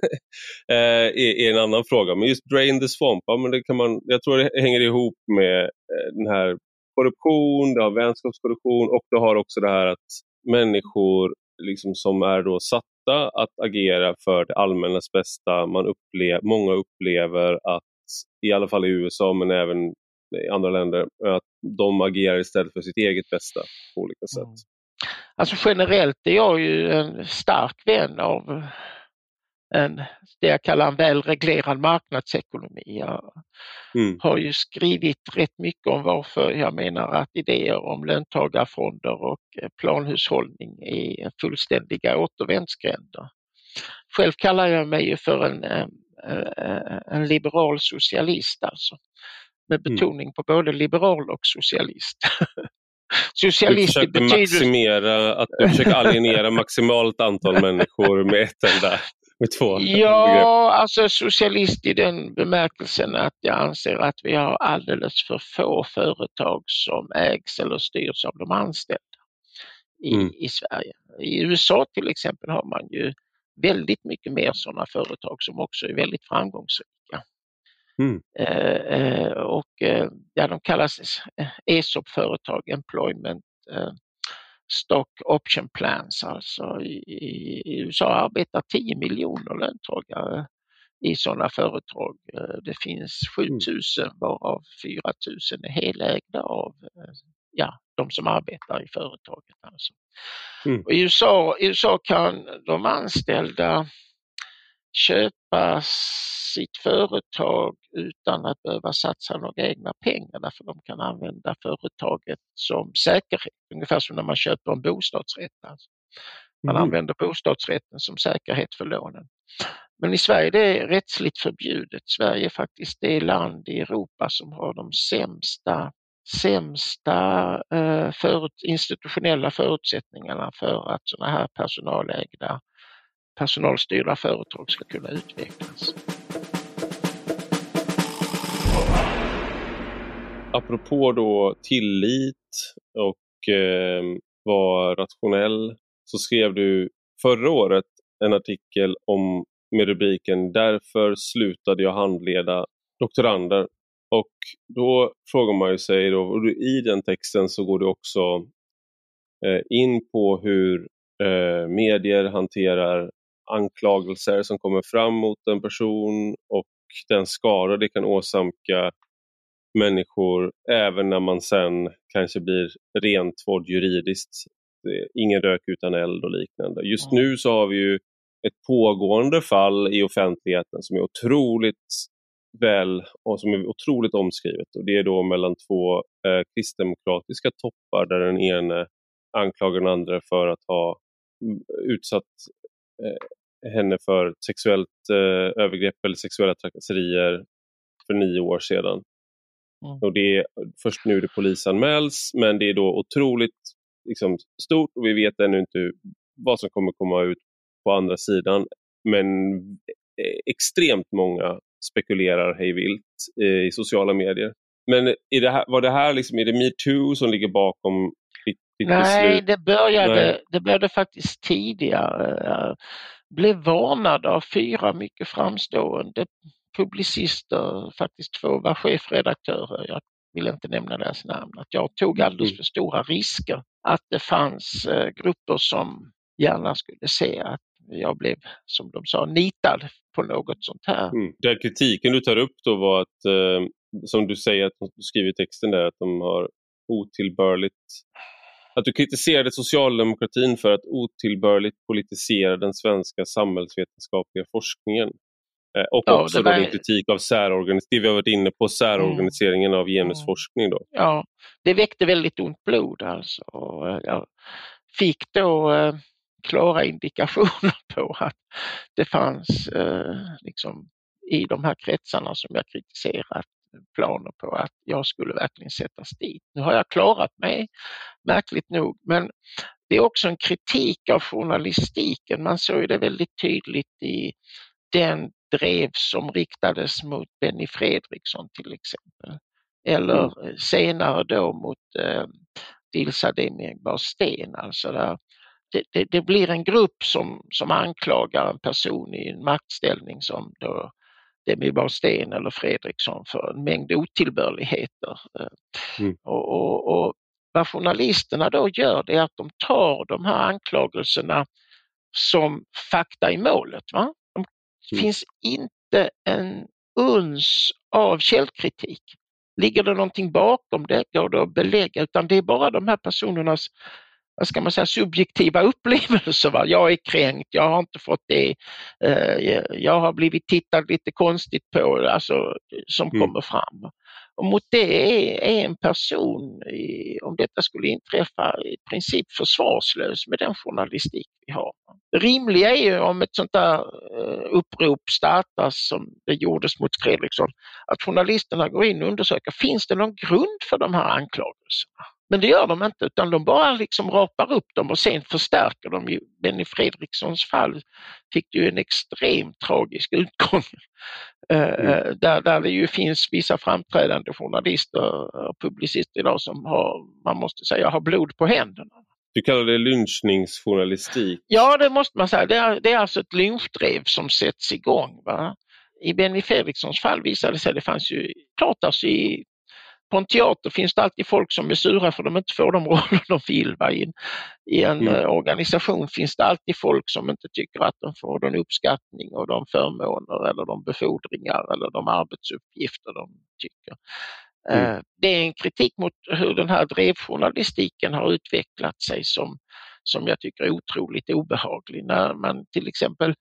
[SPEAKER 1] eh, i är, en annan fråga. Men just drain the swamp, ja, men det kan man, jag tror det hänger ihop med eh, den här korruption, det har vänskapskorruption och det har också det här att människor liksom som är då satta att agera för det allmännas bästa. Man upplev, många upplever att i alla fall i USA men även i andra länder, att de agerar istället för sitt eget bästa på olika sätt. Mm.
[SPEAKER 2] Alltså generellt är jag ju en stark vän av en, det jag kallar en välreglerad marknadsekonomi. Jag mm. har ju skrivit rätt mycket om varför jag menar att idéer om löntagarfonder och planhushållning är fullständiga återvändsgränder. Själv kallar jag mig för en Eh, en liberal socialist alltså. Med mm. betoning på både liberal och socialist.
[SPEAKER 1] socialist du betyder... maximera, att du försöker alienera maximalt antal människor med ett enda med två
[SPEAKER 2] Ja, begrepp. alltså socialist i den bemärkelsen att jag anser att vi har alldeles för få företag som ägs eller styrs av de anställda i, mm. i Sverige. I USA till exempel har man ju väldigt mycket mer sådana företag som också är väldigt framgångsrika. Mm. Eh, eh och eh, ja, de kallas ESOP-företag, Employment stock option plans. Alltså i, i USA arbetar 10 miljoner löntagare i sådana företag. Det finns 7000 mm. varav 4000 är helägda av ja, de som arbetar i företaget. Alltså. Mm. Och I USA, I USA kan de anställda köpa sitt företag utan att behöva satsa några egna pengar därför de kan använda företaget som säkerhet, ungefär som när man köper en bostadsrätt. Alltså. Man mm. använder bostadsrätten som säkerhet för lånen. Men i Sverige det är rättsligt förbjudet. Sverige är faktiskt det land i Europa som har de sämsta, sämsta eh, förut, institutionella förutsättningarna för att sådana här personalägda, personalstyrda företag ska kunna utvecklas.
[SPEAKER 1] Apropå då tillit och eh, vara rationell så skrev du förra året en artikel om med rubriken Därför slutade jag handleda doktorander. Och då frågar man ju sig, då, och i den texten så går du också eh, in på hur eh, medier hanterar anklagelser som kommer fram mot en person och den skada det kan åsamka människor även när man sen kanske blir rentvådd juridiskt. Ingen rök utan eld och liknande. Just nu så har vi ju ett pågående fall i offentligheten som är otroligt väl och som är otroligt omskrivet. Och Det är då mellan två eh, kristdemokratiska toppar där den ene anklagar den andra för att ha mm, utsatt henne för sexuellt eh, övergrepp eller sexuella trakasserier för nio år sedan. Mm. Och det är, först nu det polisanmäls men det är då otroligt liksom, stort och vi vet ännu inte vad som kommer komma ut på andra sidan. Men eh, extremt många spekulerar hejvilt eh, i sociala medier. Men är det här, var det här liksom, är det metoo som ligger bakom
[SPEAKER 2] Nej,
[SPEAKER 1] beslut?
[SPEAKER 2] det började, Nej. det började faktiskt tidigare. Jag blev varnad av fyra mycket framstående publicister, faktiskt två var chefredaktörer, jag vill inte nämna deras namn, att jag tog alldeles mm. för stora risker. Att det fanns eh, grupper som gärna skulle se att jag blev, som de sa, nitad på något sånt här. Mm.
[SPEAKER 1] Den kritiken du tar upp då var att, eh, som du säger, att du skriver i texten där, att de har otillbörligt att du kritiserade socialdemokratin för att otillbörligt politisera den svenska samhällsvetenskapliga forskningen. Eh, och ja, också då kritik av särorganisering, det vi har varit inne på, särorganiseringen mm. av genusforskning. Då.
[SPEAKER 2] Ja, det väckte väldigt ont blod alltså. Jag fick då eh, klara indikationer på att det fanns eh, liksom, i de här kretsarna som jag kritiserat planer på att jag skulle verkligen sättas dit. Nu har jag klarat mig, märkligt nog, men det är också en kritik av journalistiken. Man såg det väldigt tydligt i den drev som riktades mot Benny Fredriksson till exempel. Eller mm. senare då mot eh, Dilsa Demirbars Sten, alltså där det, det, det, blir en grupp som, som anklagar en person i en maktställning som då Demi Sten eller Fredriksson för en mängd otillbörligheter. Mm. Och, och, och, vad journalisterna då gör det är att de tar de här anklagelserna som fakta i målet. Va? Det mm. finns inte en uns av källkritik. Ligger det någonting bakom det går det att belägga utan det är bara de här personernas vad ska man säga, subjektiva upplevelser. Va? Jag är kränkt, jag har inte fått det, eh, jag har blivit tittad lite konstigt på, alltså, som mm. kommer fram. Och mot det är, en person, om detta skulle inträffa, i princip försvarslös med den journalistik vi har. Det rimliga är ju om ett sånt där eh, upprop startas som det gjordes mot Fredriksson, att journalisterna går in och undersöker, finns det någon grund för de här anklagelserna? Men det gör de inte utan de bara liksom rapar upp dem och sen förstärker de. Ju. Benny Fredrikssons fall fick ju en extremt tragisk utgång. Eh, mm. Eh, där, där det ju finns vissa framträdande journalister och publicister idag som har, man måste säga, har blod på händerna.
[SPEAKER 1] Du kallar det lynchningsjournalistik?
[SPEAKER 2] Ja, det måste man säga. Det är, det är alltså ett lynchdrev som sätts igång. Va? I Benny Fredrikssons fall visade det sig, det fanns ju klart alltså i på en teater finns det alltid folk som är sura för de inte får de roller de vill. Va? I, en, i en mm. Eh, organisation finns det alltid folk som inte tycker att de får den uppskattning och de förmåner eller de befordringar eller de arbetsuppgifter de tycker. Mm. Eh, det är en kritik mot hur den här drevjournalistiken har utvecklat sig som, som jag tycker är otroligt obehaglig. När man till exempel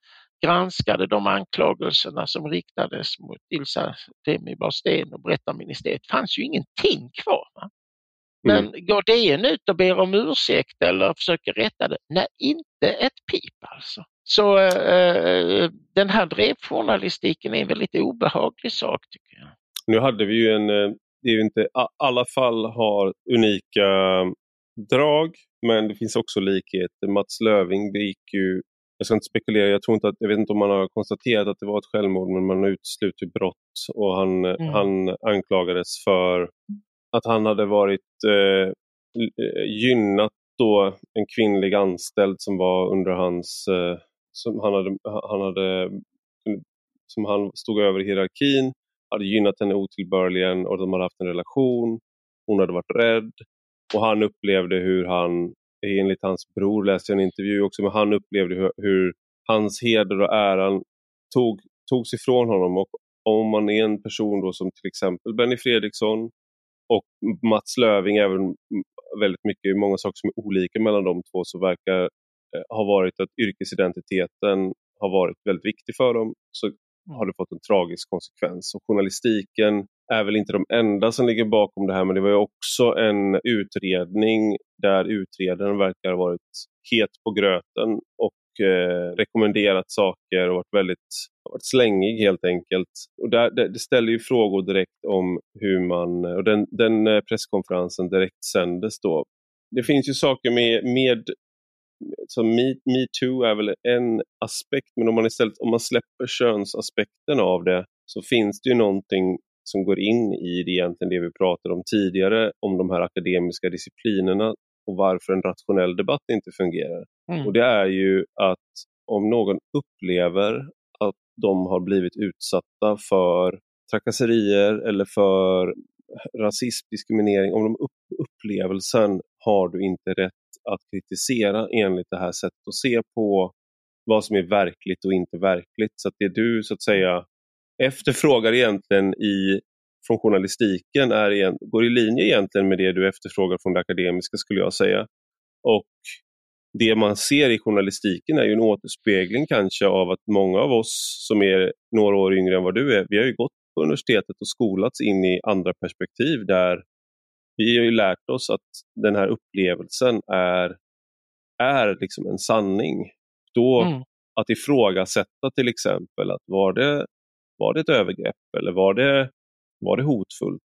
[SPEAKER 2] granskade de anklagelserna som riktades mot Ilsa Temi Barsten och berättarministeriet fanns ju ingenting kvar. Va? Men mm. går DN ut och ber om ursäkt eller försöker rätta det? Nej, inte ett pip alltså. Så äh, den här drevjournalistiken är en väldigt obehaglig sak tycker jag.
[SPEAKER 1] Nu hade vi ju en, eh, det är ju inte, alla fall har unika drag men det finns också likheter. Mats Löving begick ju jag ska inte spekulera, jag, tror inte att, jag vet inte om man har konstaterat att det var ett självmord men man utesluter brott och han, mm. han anklagades för att han hade varit eh, gynnat då en kvinnlig anställd som var under hans, eh, som han hade, han hade som han stod över i hierarkin, hade gynnat henne otillbörligen och de hade haft en relation. Hon hade varit rädd och han upplevde hur han enligt hans bror läste jag en intervju också, men han upplevde hur, hur hans heder och äran tog, togs ifrån honom. Och om man är en person då som till exempel Benny Fredriksson och Mats Löving, även väldigt mycket, många saker som är olika mellan de två, så verkar eh, ha varit att yrkesidentiteten har varit väldigt viktig för dem, så har det fått en tragisk konsekvens. Och journalistiken är väl inte de enda som ligger bakom det här men det var ju också en utredning där utredaren verkar ha varit het på gröten och eh, rekommenderat saker och varit väldigt varit slängig helt enkelt. Och där, det, det ställer ju frågor direkt om hur man, och den, den eh, presskonferensen direkt sändes då. Det finns ju saker med, med så me, too är väl en aspekt men om man istället om man släpper könsaspekten av det så finns det ju någonting som går in i det, egentligen det vi pratade om tidigare, om de här akademiska disciplinerna och varför en rationell debatt inte fungerar. Mm. Och Det är ju att om någon upplever att de har blivit utsatta för trakasserier eller för rasism, diskriminering, om de upp, upplevelsen har du inte rätt att kritisera enligt det här sättet att se på vad som är verkligt och inte verkligt. Så att det du så att säga efterfrågar egentligen i, från journalistiken är, går i linje egentligen med det du efterfrågar från det akademiska skulle jag säga. Och det man ser i journalistiken är ju en återspegling kanske av att många av oss som är några år yngre än vad du är, vi har ju gått på universitetet och skolats in i andra perspektiv där vi har ju lärt oss att den här upplevelsen är, är liksom en sanning. Då mm. att ifrågasätta till exempel att var det var det ett övergrepp eller var det, var det hotfullt?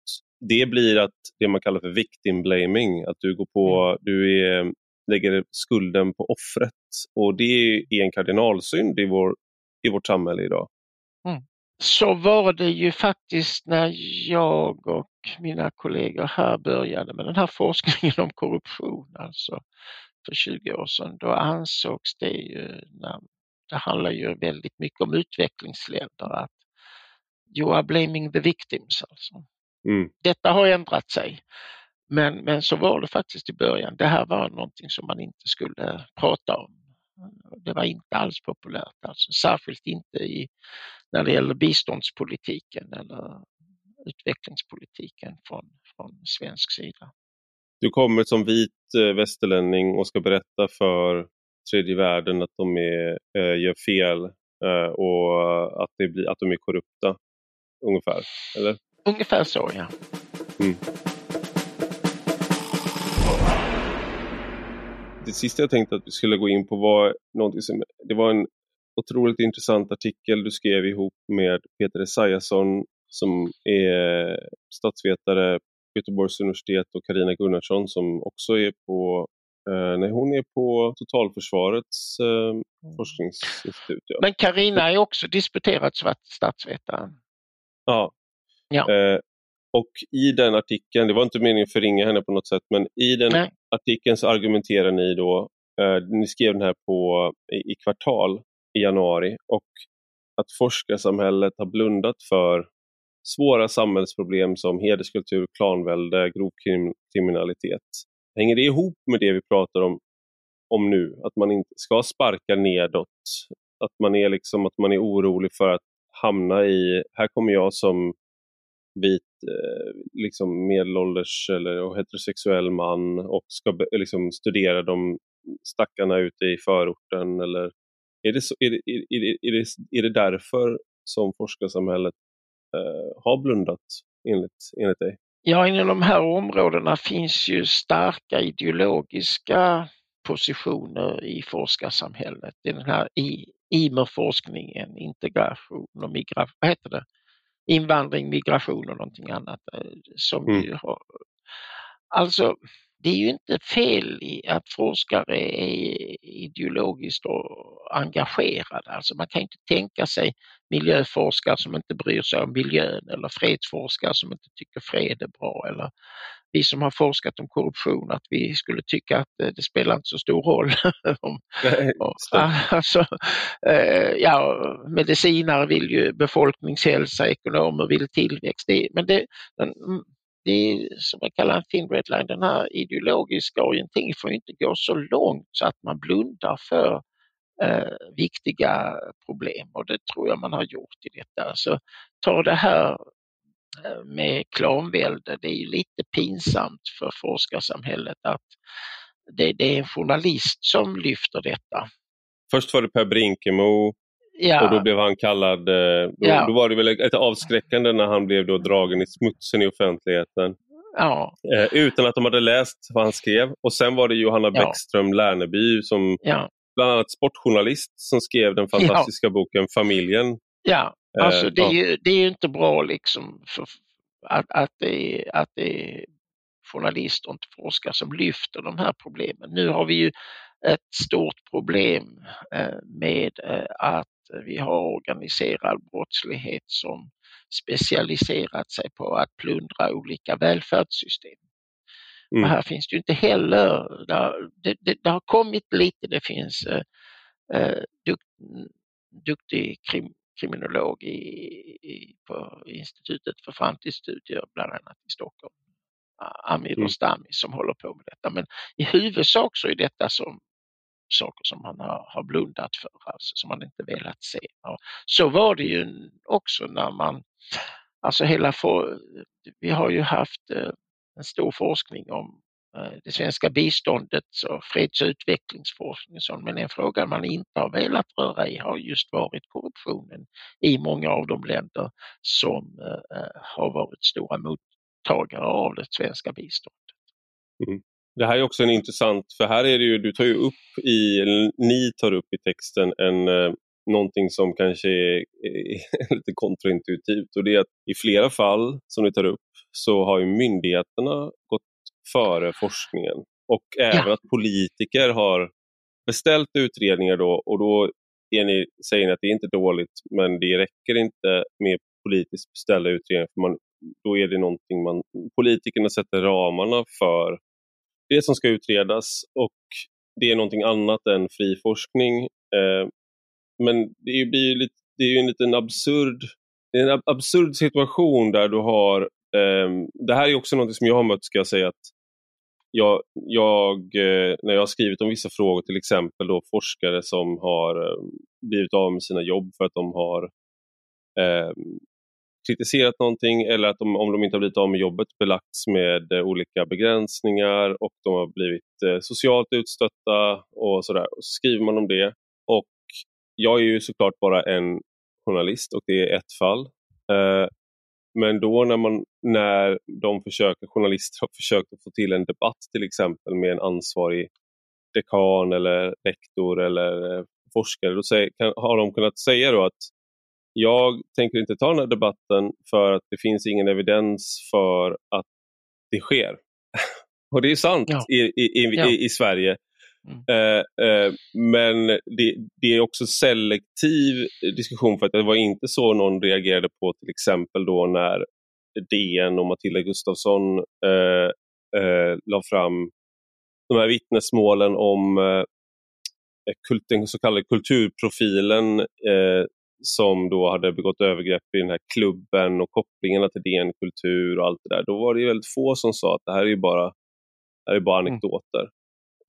[SPEAKER 1] Det blir att det man kallar för victim blaming, att du går på, mm. du är, lägger skulden på offret och det är en kardinalsynd i, vår, i vårt samhälle idag.
[SPEAKER 2] Mm. Så var det ju faktiskt när jag och mina kollegor här började med den här forskningen om korruption, alltså för 20 år sedan. Då ansågs det ju, det handlar ju väldigt mycket om utvecklingsländer, att You are blaming the victims. Alltså. Mm. Detta har ändrat sig. Men, men så var det faktiskt i början. Det här var någonting som man inte skulle prata om. Det var inte alls populärt, alltså. särskilt inte i, när det gäller biståndspolitiken eller utvecklingspolitiken från, från svensk sida.
[SPEAKER 1] Du kommer som vit eh, västerlänning och ska berätta för tredje världen att de är, äh, gör fel äh, och att, det blir, att de är korrupta ungefär? Eller?
[SPEAKER 2] Ungefär så, ja. Mm.
[SPEAKER 1] Det sista jag tänkte att vi skulle gå in på var någonting som, det var en otroligt intressant artikel du skrev ihop med Peter Esaiasson som är statsvetare på Göteborgs universitet och Karina Gunnarsson som också är på eh, nej, hon är på Totalförsvarets eh, mm. forskningsinstitut. Ja.
[SPEAKER 2] Men Karina är också disputerad statsvetare.
[SPEAKER 1] Ja. ja. Eh, och i den artikeln, det var inte meningen att förringa henne på något sätt, men i den Nej. artikeln så argumenterar ni då, eh, ni skrev den här på, i, i kvartal i januari och att forskarsamhället har blundat för svåra samhällsproblem som hederskultur, klanvälde, grov kriminalitet. Hänger det ihop med det vi pratar om, om nu? Att man inte ska sparka nedåt? Att man är, liksom, att man är orolig för att hamna i, här kommer jag som vit eh, liksom medelålders eller heterosexuell man och ska liksom studera de stackarna ute i förorten eller är det, så, är det, är det, är det, är det därför som forskarsamhället eh, har blundat enligt, enligt dig?
[SPEAKER 2] Ja, inom de här områdena finns ju starka ideologiska positioner i forskarsamhället. Den här IMER-forskningen, integration och migration, vad heter det? invandring, migration och någonting annat eh, som mm. vi har. Alltså, det är ju inte fel i att forskare är ideologiskt engagerade. Alltså man kan inte tänka sig miljöforskare som inte bryr sig om miljön eller fredsforskare som inte tycker fred är bra eller vi som har forskat om korruption att vi skulle tycka att det spelar inte så stor roll. alltså, eh, ja, medicinare vill ju befolkningshälsa, ekonomer vill tillväxt. Men det, den, det är som jag kallar en thin red line, den här ideologiska orienteringen får inte gå så långt så att man blundar för eh, viktiga problem och det tror jag man har gjort i detta. Så ta det här eh, med klanvälde, det är lite pinsamt för forskarsamhället att det, det, är en journalist som lyfter detta.
[SPEAKER 1] Först var det Per Brinkemo Ja. Och då blev han kallad, eh, då, ja. då var det väl ett avskräckande när han blev då dragen i smutsen i offentligheten. Ja. Eh, utan att de hade läst vad han skrev. Och sen var det Johanna. Bäckström Lärneby som bland annat sportjournalist som skrev den fantastiska boken Familjen.
[SPEAKER 2] Ja, alltså det är, ju, det är inte bra liksom för, att, att, det att det är journalister och inte forskare som lyfter de här problemen. Nu har vi ju ett stort problem med att vi har organiserad brottslighet som specialiserat sig på att plundra olika välfärdssystem. Mm. Här finns det ju inte heller, det, det, det, har kommit lite, det finns eh, eh duk, duktig krim, kriminolog i, i, på Institutet för framtidsstudier, bland annat i Stockholm, Amir Rostami, mm. som håller på med detta. Men i huvudsak så är detta som saker som man har, har blundat för, alltså, som man inte velat se. Och så var det ju också när man, alltså hela, vi har ju haft eh, en stor forskning om Eh, det svenska biståndet och freds och utvecklingsforskning, men en fråga man inte har velat röra i har just varit korruptionen i många av de länder som eh, eh, har varit stora mottagare av det svenska biståndet.
[SPEAKER 1] Mm. Det här är också en intressant, för här är det ju, du tar ju upp i, ni tar upp i texten en, någonting som kanske är, är lite kontraintuitivt och det är att i flera fall som ni tar upp så har ju myndigheterna gått före forskningen och även ja. att politiker har beställt utredningar då och då är ni, säger ni att det är inte dåligt men det räcker inte med politiskt beställda utredningar för man, då är det någonting man, politikerna sätter ramarna för det som ska utredas och det är någonting annat än fri forskning. Eh, men det blir lite, det är en liten absurd, det är en absurd situation där du har, eh, det här är också något som jag har mött ska jag säga att jag, jag, eh, när jag har skrivit om vissa frågor, till exempel då forskare som har eh, blivit av med sina jobb för att de har eh, kritiserat någonting eller att de, om de inte har blivit av med jobbet belagts med eh, olika begränsningar och de har blivit eh, socialt utstötta och sådär. Och så skriver man om det. Och jag är ju såklart bara en journalist och det är ett fall. Eh, men då när, man, när de försöker, journalister har försökt att få till en debatt till exempel med en ansvarig dekan eller rektor eller eh, forskare, då säger, kan, har de kunnat säga då att jag tänker inte ta den här debatten för att det finns ingen evidens för att det sker. Och det är sant ja. i, i, i, ja. i, Sverige. Mm. Eh, eh, men det, det, är också selektiv diskussion för att det var inte så någon reagerade på till exempel då när DN och Matilda Gustafsson eh, eh, la fram de här vittnesmålen om eh, den så kallade kulturprofilen eh, som då hade begått övergrepp i den här klubben och kopplingarna till DN Kultur och allt det där. Då var det väldigt få som sa att det här är bara, här är bara mm. anekdoter.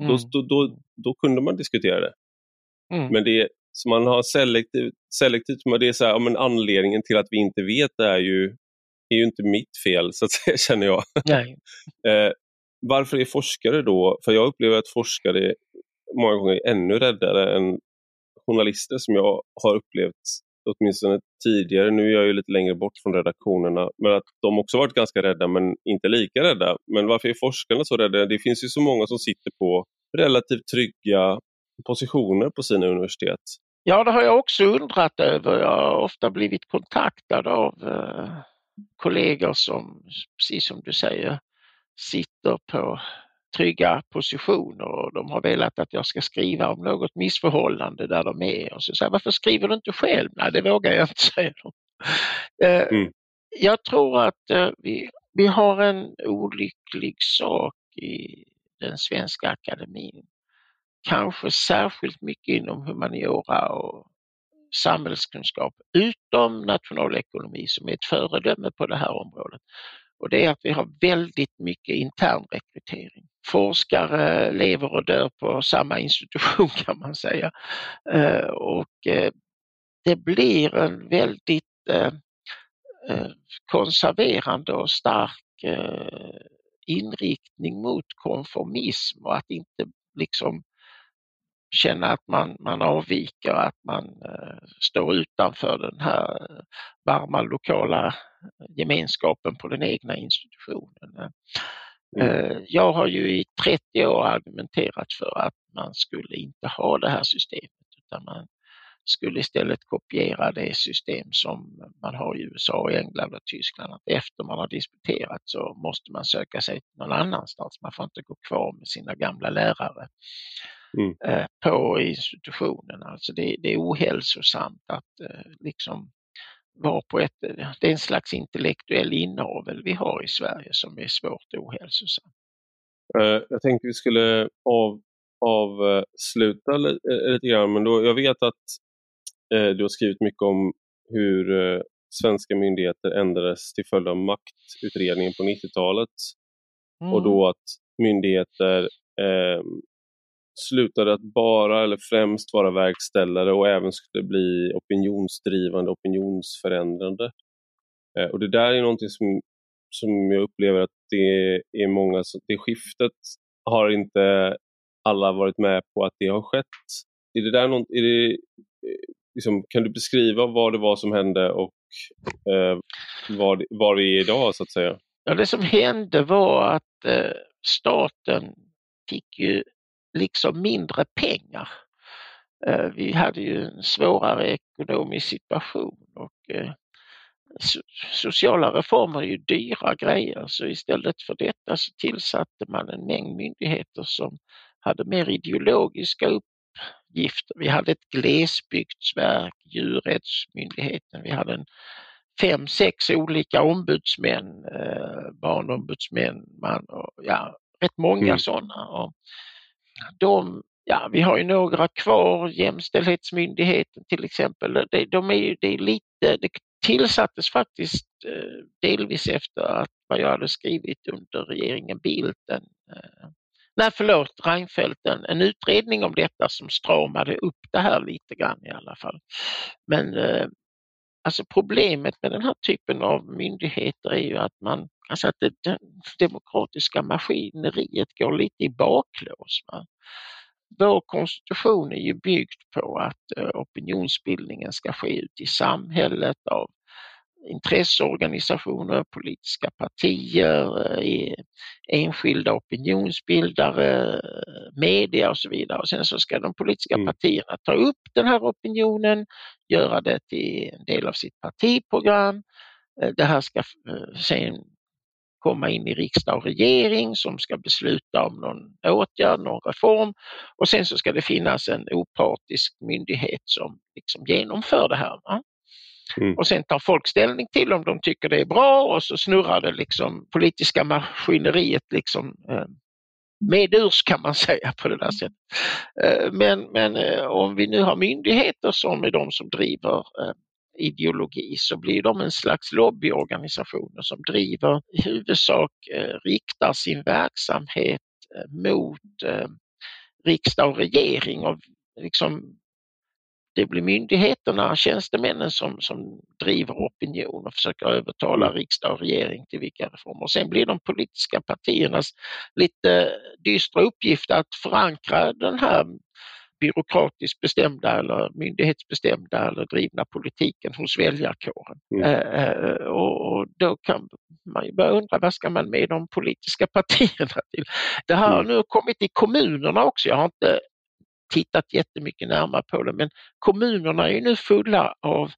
[SPEAKER 1] Mm. Då, då, då, då, kunde man diskutera det. Mm. Men det som man har selektivt, selektivt det är så här, men anledningen till att vi inte vet är ju, är ju inte mitt fel, så att säga, känner jag. Eh, varför är forskare då, för jag upplever att forskare många gånger är ännu räddare än journalister som jag har upplevt åtminstone tidigare, nu är jag ju lite längre bort från redaktionerna, men att de också varit ganska rädda men inte lika rädda. Men varför är forskarna så rädda? Det finns ju så många som sitter på relativt trygga positioner på sina universitet.
[SPEAKER 2] Ja, det har jag också undrat över. Jag har ofta blivit kontaktad av eh, kollegor som, precis som du säger, sitter på trygga positioner och de har velat att jag ska skriva om något missförhållande där de är. Och så säger varför skriver du inte själv? Nej, det vågar jag inte säga. Eh, mm. Jag tror att eh, vi, vi har en olycklig sak i den svenska akademin. Kanske särskilt mycket inom humaniora och samhällskunskap, utom nationalekonomi som är ett föredöme på det här området. Och det är att vi har väldigt mycket intern rekrytering. Forskare lever och dör på samma institution kan man säga. Eh, och eh, det blir en väldigt eh, konserverande och stark inriktning mot konformism och att inte liksom känna att man, man avviker, att man eh, står utanför den här varma lokala gemenskapen på den egna institutionen. Mm. Eh, jag har ju i 30 år argumenterat för att man skulle inte ha det här systemet utan man skulle istället kopiera det system som man har i USA, England och Tyskland. Att efter man har disputerat så måste man söka sig någon annanstans. Man får inte gå kvar med sina gamla lärare mm. Eh, på institutionen. Alltså det, det är ohälsosamt att eh, liksom vara på ett, det är en slags intellektuell inavel vi har i Sverige som är svårt ohälsosam.
[SPEAKER 1] Eh, jag tänkte vi skulle av, avsluta lite grann, men då, jag vet att du har skrivit mycket om hur svenska myndigheter ändrades till följd av maktutredningen på 90-talet. Mm. Och då att myndigheter eh, slutade att bara eller främst vara verkställare och även skulle bli opinionsdrivande, opinionsförändrande. Eh, och det där är någonting som, som jag upplever att det är många, det skiftet har inte alla varit med på att det har skett. Är det där något, är det, eh, liksom, kan du beskriva vad det var som hände och eh, var, var vi är idag så att säga?
[SPEAKER 2] Ja, det som hände var att eh, staten fick ju liksom mindre pengar. Eh, vi hade ju en svårare ekonomisk situation och eh, sociala reformer är ju dyra grejer så istället för detta så tillsatte man en mängd myndigheter som hade mer ideologiska uppgifter. Vi hade ett glesbygdsverk, djurrättsmyndigheten, vi hade en fem, sex olika ombudsmän, eh, barnombudsmän, man och, ja, rätt många mm. sådana. Och de, ja vi har ju några kvar, Jämställdhetsmyndigheten till exempel, de, de är, det är lite, det tillsattes faktiskt eh, delvis efter att vad jag hade skrivit under regeringen Bildt, en, eh, nej förlåt, Reinfeldt, en, en utredning om detta som stramade upp det här lite grann i alla fall. Men eh, Alltså problemet med den här typen av myndigheter är ju att man, alltså att det, det demokratiska maskineriet går lite i baklås. Va? Vår konstitution är ju byggd på att eh, opinionsbildningen ska ske ut i samhället av intresseorganisationer, politiska partier, eh, enskilda opinionsbildare, media och så vidare. Och sen så ska de politiska mm. partierna ta upp den här opinionen, göra det till en del av sitt partiprogram. Eh, det här ska eh, sen komma in i riksdag och regering som ska besluta om någon åtgärd, någon reform och sen så ska det finnas en opartisk myndighet som liksom genomför det här. Va? Mm. Och sen tar folk ställning till om de tycker det är bra och så snurrar det liksom politiska maskineriet liksom eh, medurs kan man säga på det där sättet. Eh, men, men eh, om vi nu har myndigheter som är de som driver ideologi så blir de en slags lobbyorganisationer som driver, i huvudsak eh, riktar sin verksamhet eh, mot eh, riksdag och regering och liksom det blir myndigheterna, tjänstemännen som, som driver opinion och försöker övertala mm. riksdag och regering till vilka reformer. Sen blir de politiska partiernas lite dystra uppgift att förankra den här byråkratiskt bestämda eller myndighetsbestämda eller drivna politiken hos väljarkåren. Mm. Eh, eh och då kan man ju börja undra vad ska man med de politiska partierna till? Det här har mm. nu kommit i kommunerna också. Jag har inte tittat jättemycket närmare på det men kommunerna är nu fulla av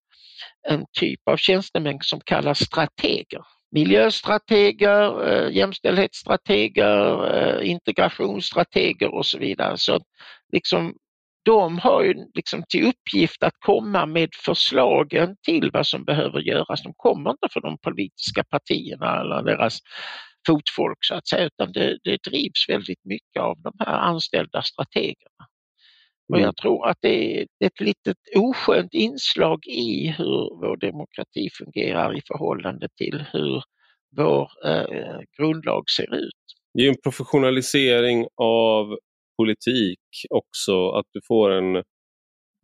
[SPEAKER 2] en typ av tjänstemän som kallas strateger. Miljöstrateger, eh, jämställdhetsstrateger, eh, integrationsstrateger och så vidare. Så liksom, de har ju liksom till uppgift att komma med förslagen till vad som behöver göras. De kommer inte från de politiska partierna eller deras fotfolk så att säga, utan det, det drivs väldigt mycket av de här anställda strategerna. Och jag mm. tror att det är ett litet oskönt inslag i hur vår demokrati fungerar i förhållande till hur vår eh, grundlag ser ut.
[SPEAKER 1] Det är en professionalisering av politik också, att du får en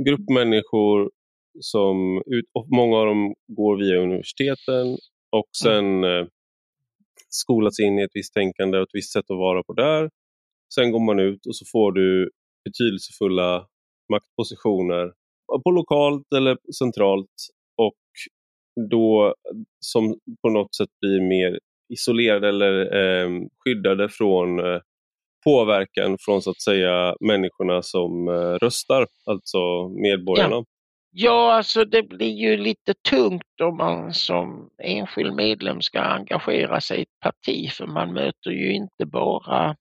[SPEAKER 1] grupp människor som, många av dem går via universiteten och mm. sen mm. skolas in i ett visst tänkande och ett visst sätt att vara på där. Sen går man ut och så får du betydelsefulla maktpositioner på lokalt eller centralt och då som på något sätt blir mer isolerade eller eh, skyddade från eh, påverkan från så att säga människorna som eh, röstar, alltså medborgarna.
[SPEAKER 2] Ja. ja, alltså det blir ju lite tungt om man som enskild medlem ska engagera sig i ett parti för man möter ju inte bara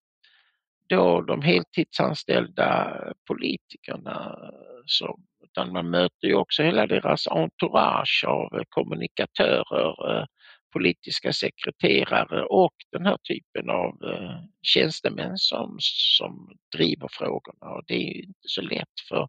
[SPEAKER 2] då de heltidsanställda politikerna som, utan man möter ju också hela deras entourage av kommunikatörer, eh, politiska sekreterare och den här typen av eh, tjänstemän som, som driver frågorna. Och det är inte så lätt för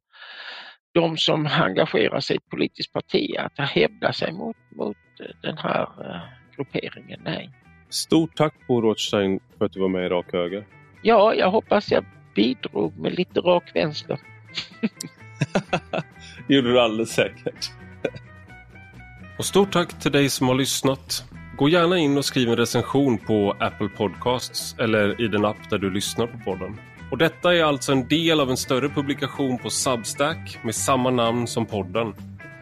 [SPEAKER 2] de som engagerar sig i ett politiskt parti att hävda sig mot, mot den här eh, grupperingen. Nej.
[SPEAKER 1] Stort tack Bo Rothstein för att du var med i Rak Höger.
[SPEAKER 2] Ja, jag hoppas jag bidrog med lite rak vänster.
[SPEAKER 1] det gjorde du alldeles säkert. Och stort tack till dig som har lyssnat. Gå gärna in och skriv en recension på Apple Podcasts eller i den app där du lyssnar på podden. Och detta är alltså en del av en större publikation på Substack med samma namn som podden.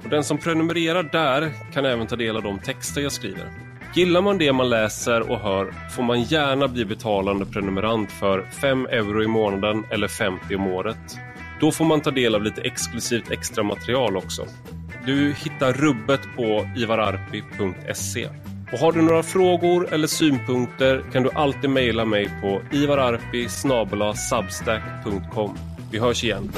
[SPEAKER 1] Och den som prenumererar där kan även ta del av de texter jag skriver. Gillar man det man läser och hör får man gärna bli betalande prenumerant för 5 euro i månaden eller 50 om året. Då får man ta del av lite exklusivt extra material också. Du hittar rubbet på ivararpi.se. Och har du några frågor eller synpunkter kan du alltid mejla mig på ivararpi Vi hörs igen.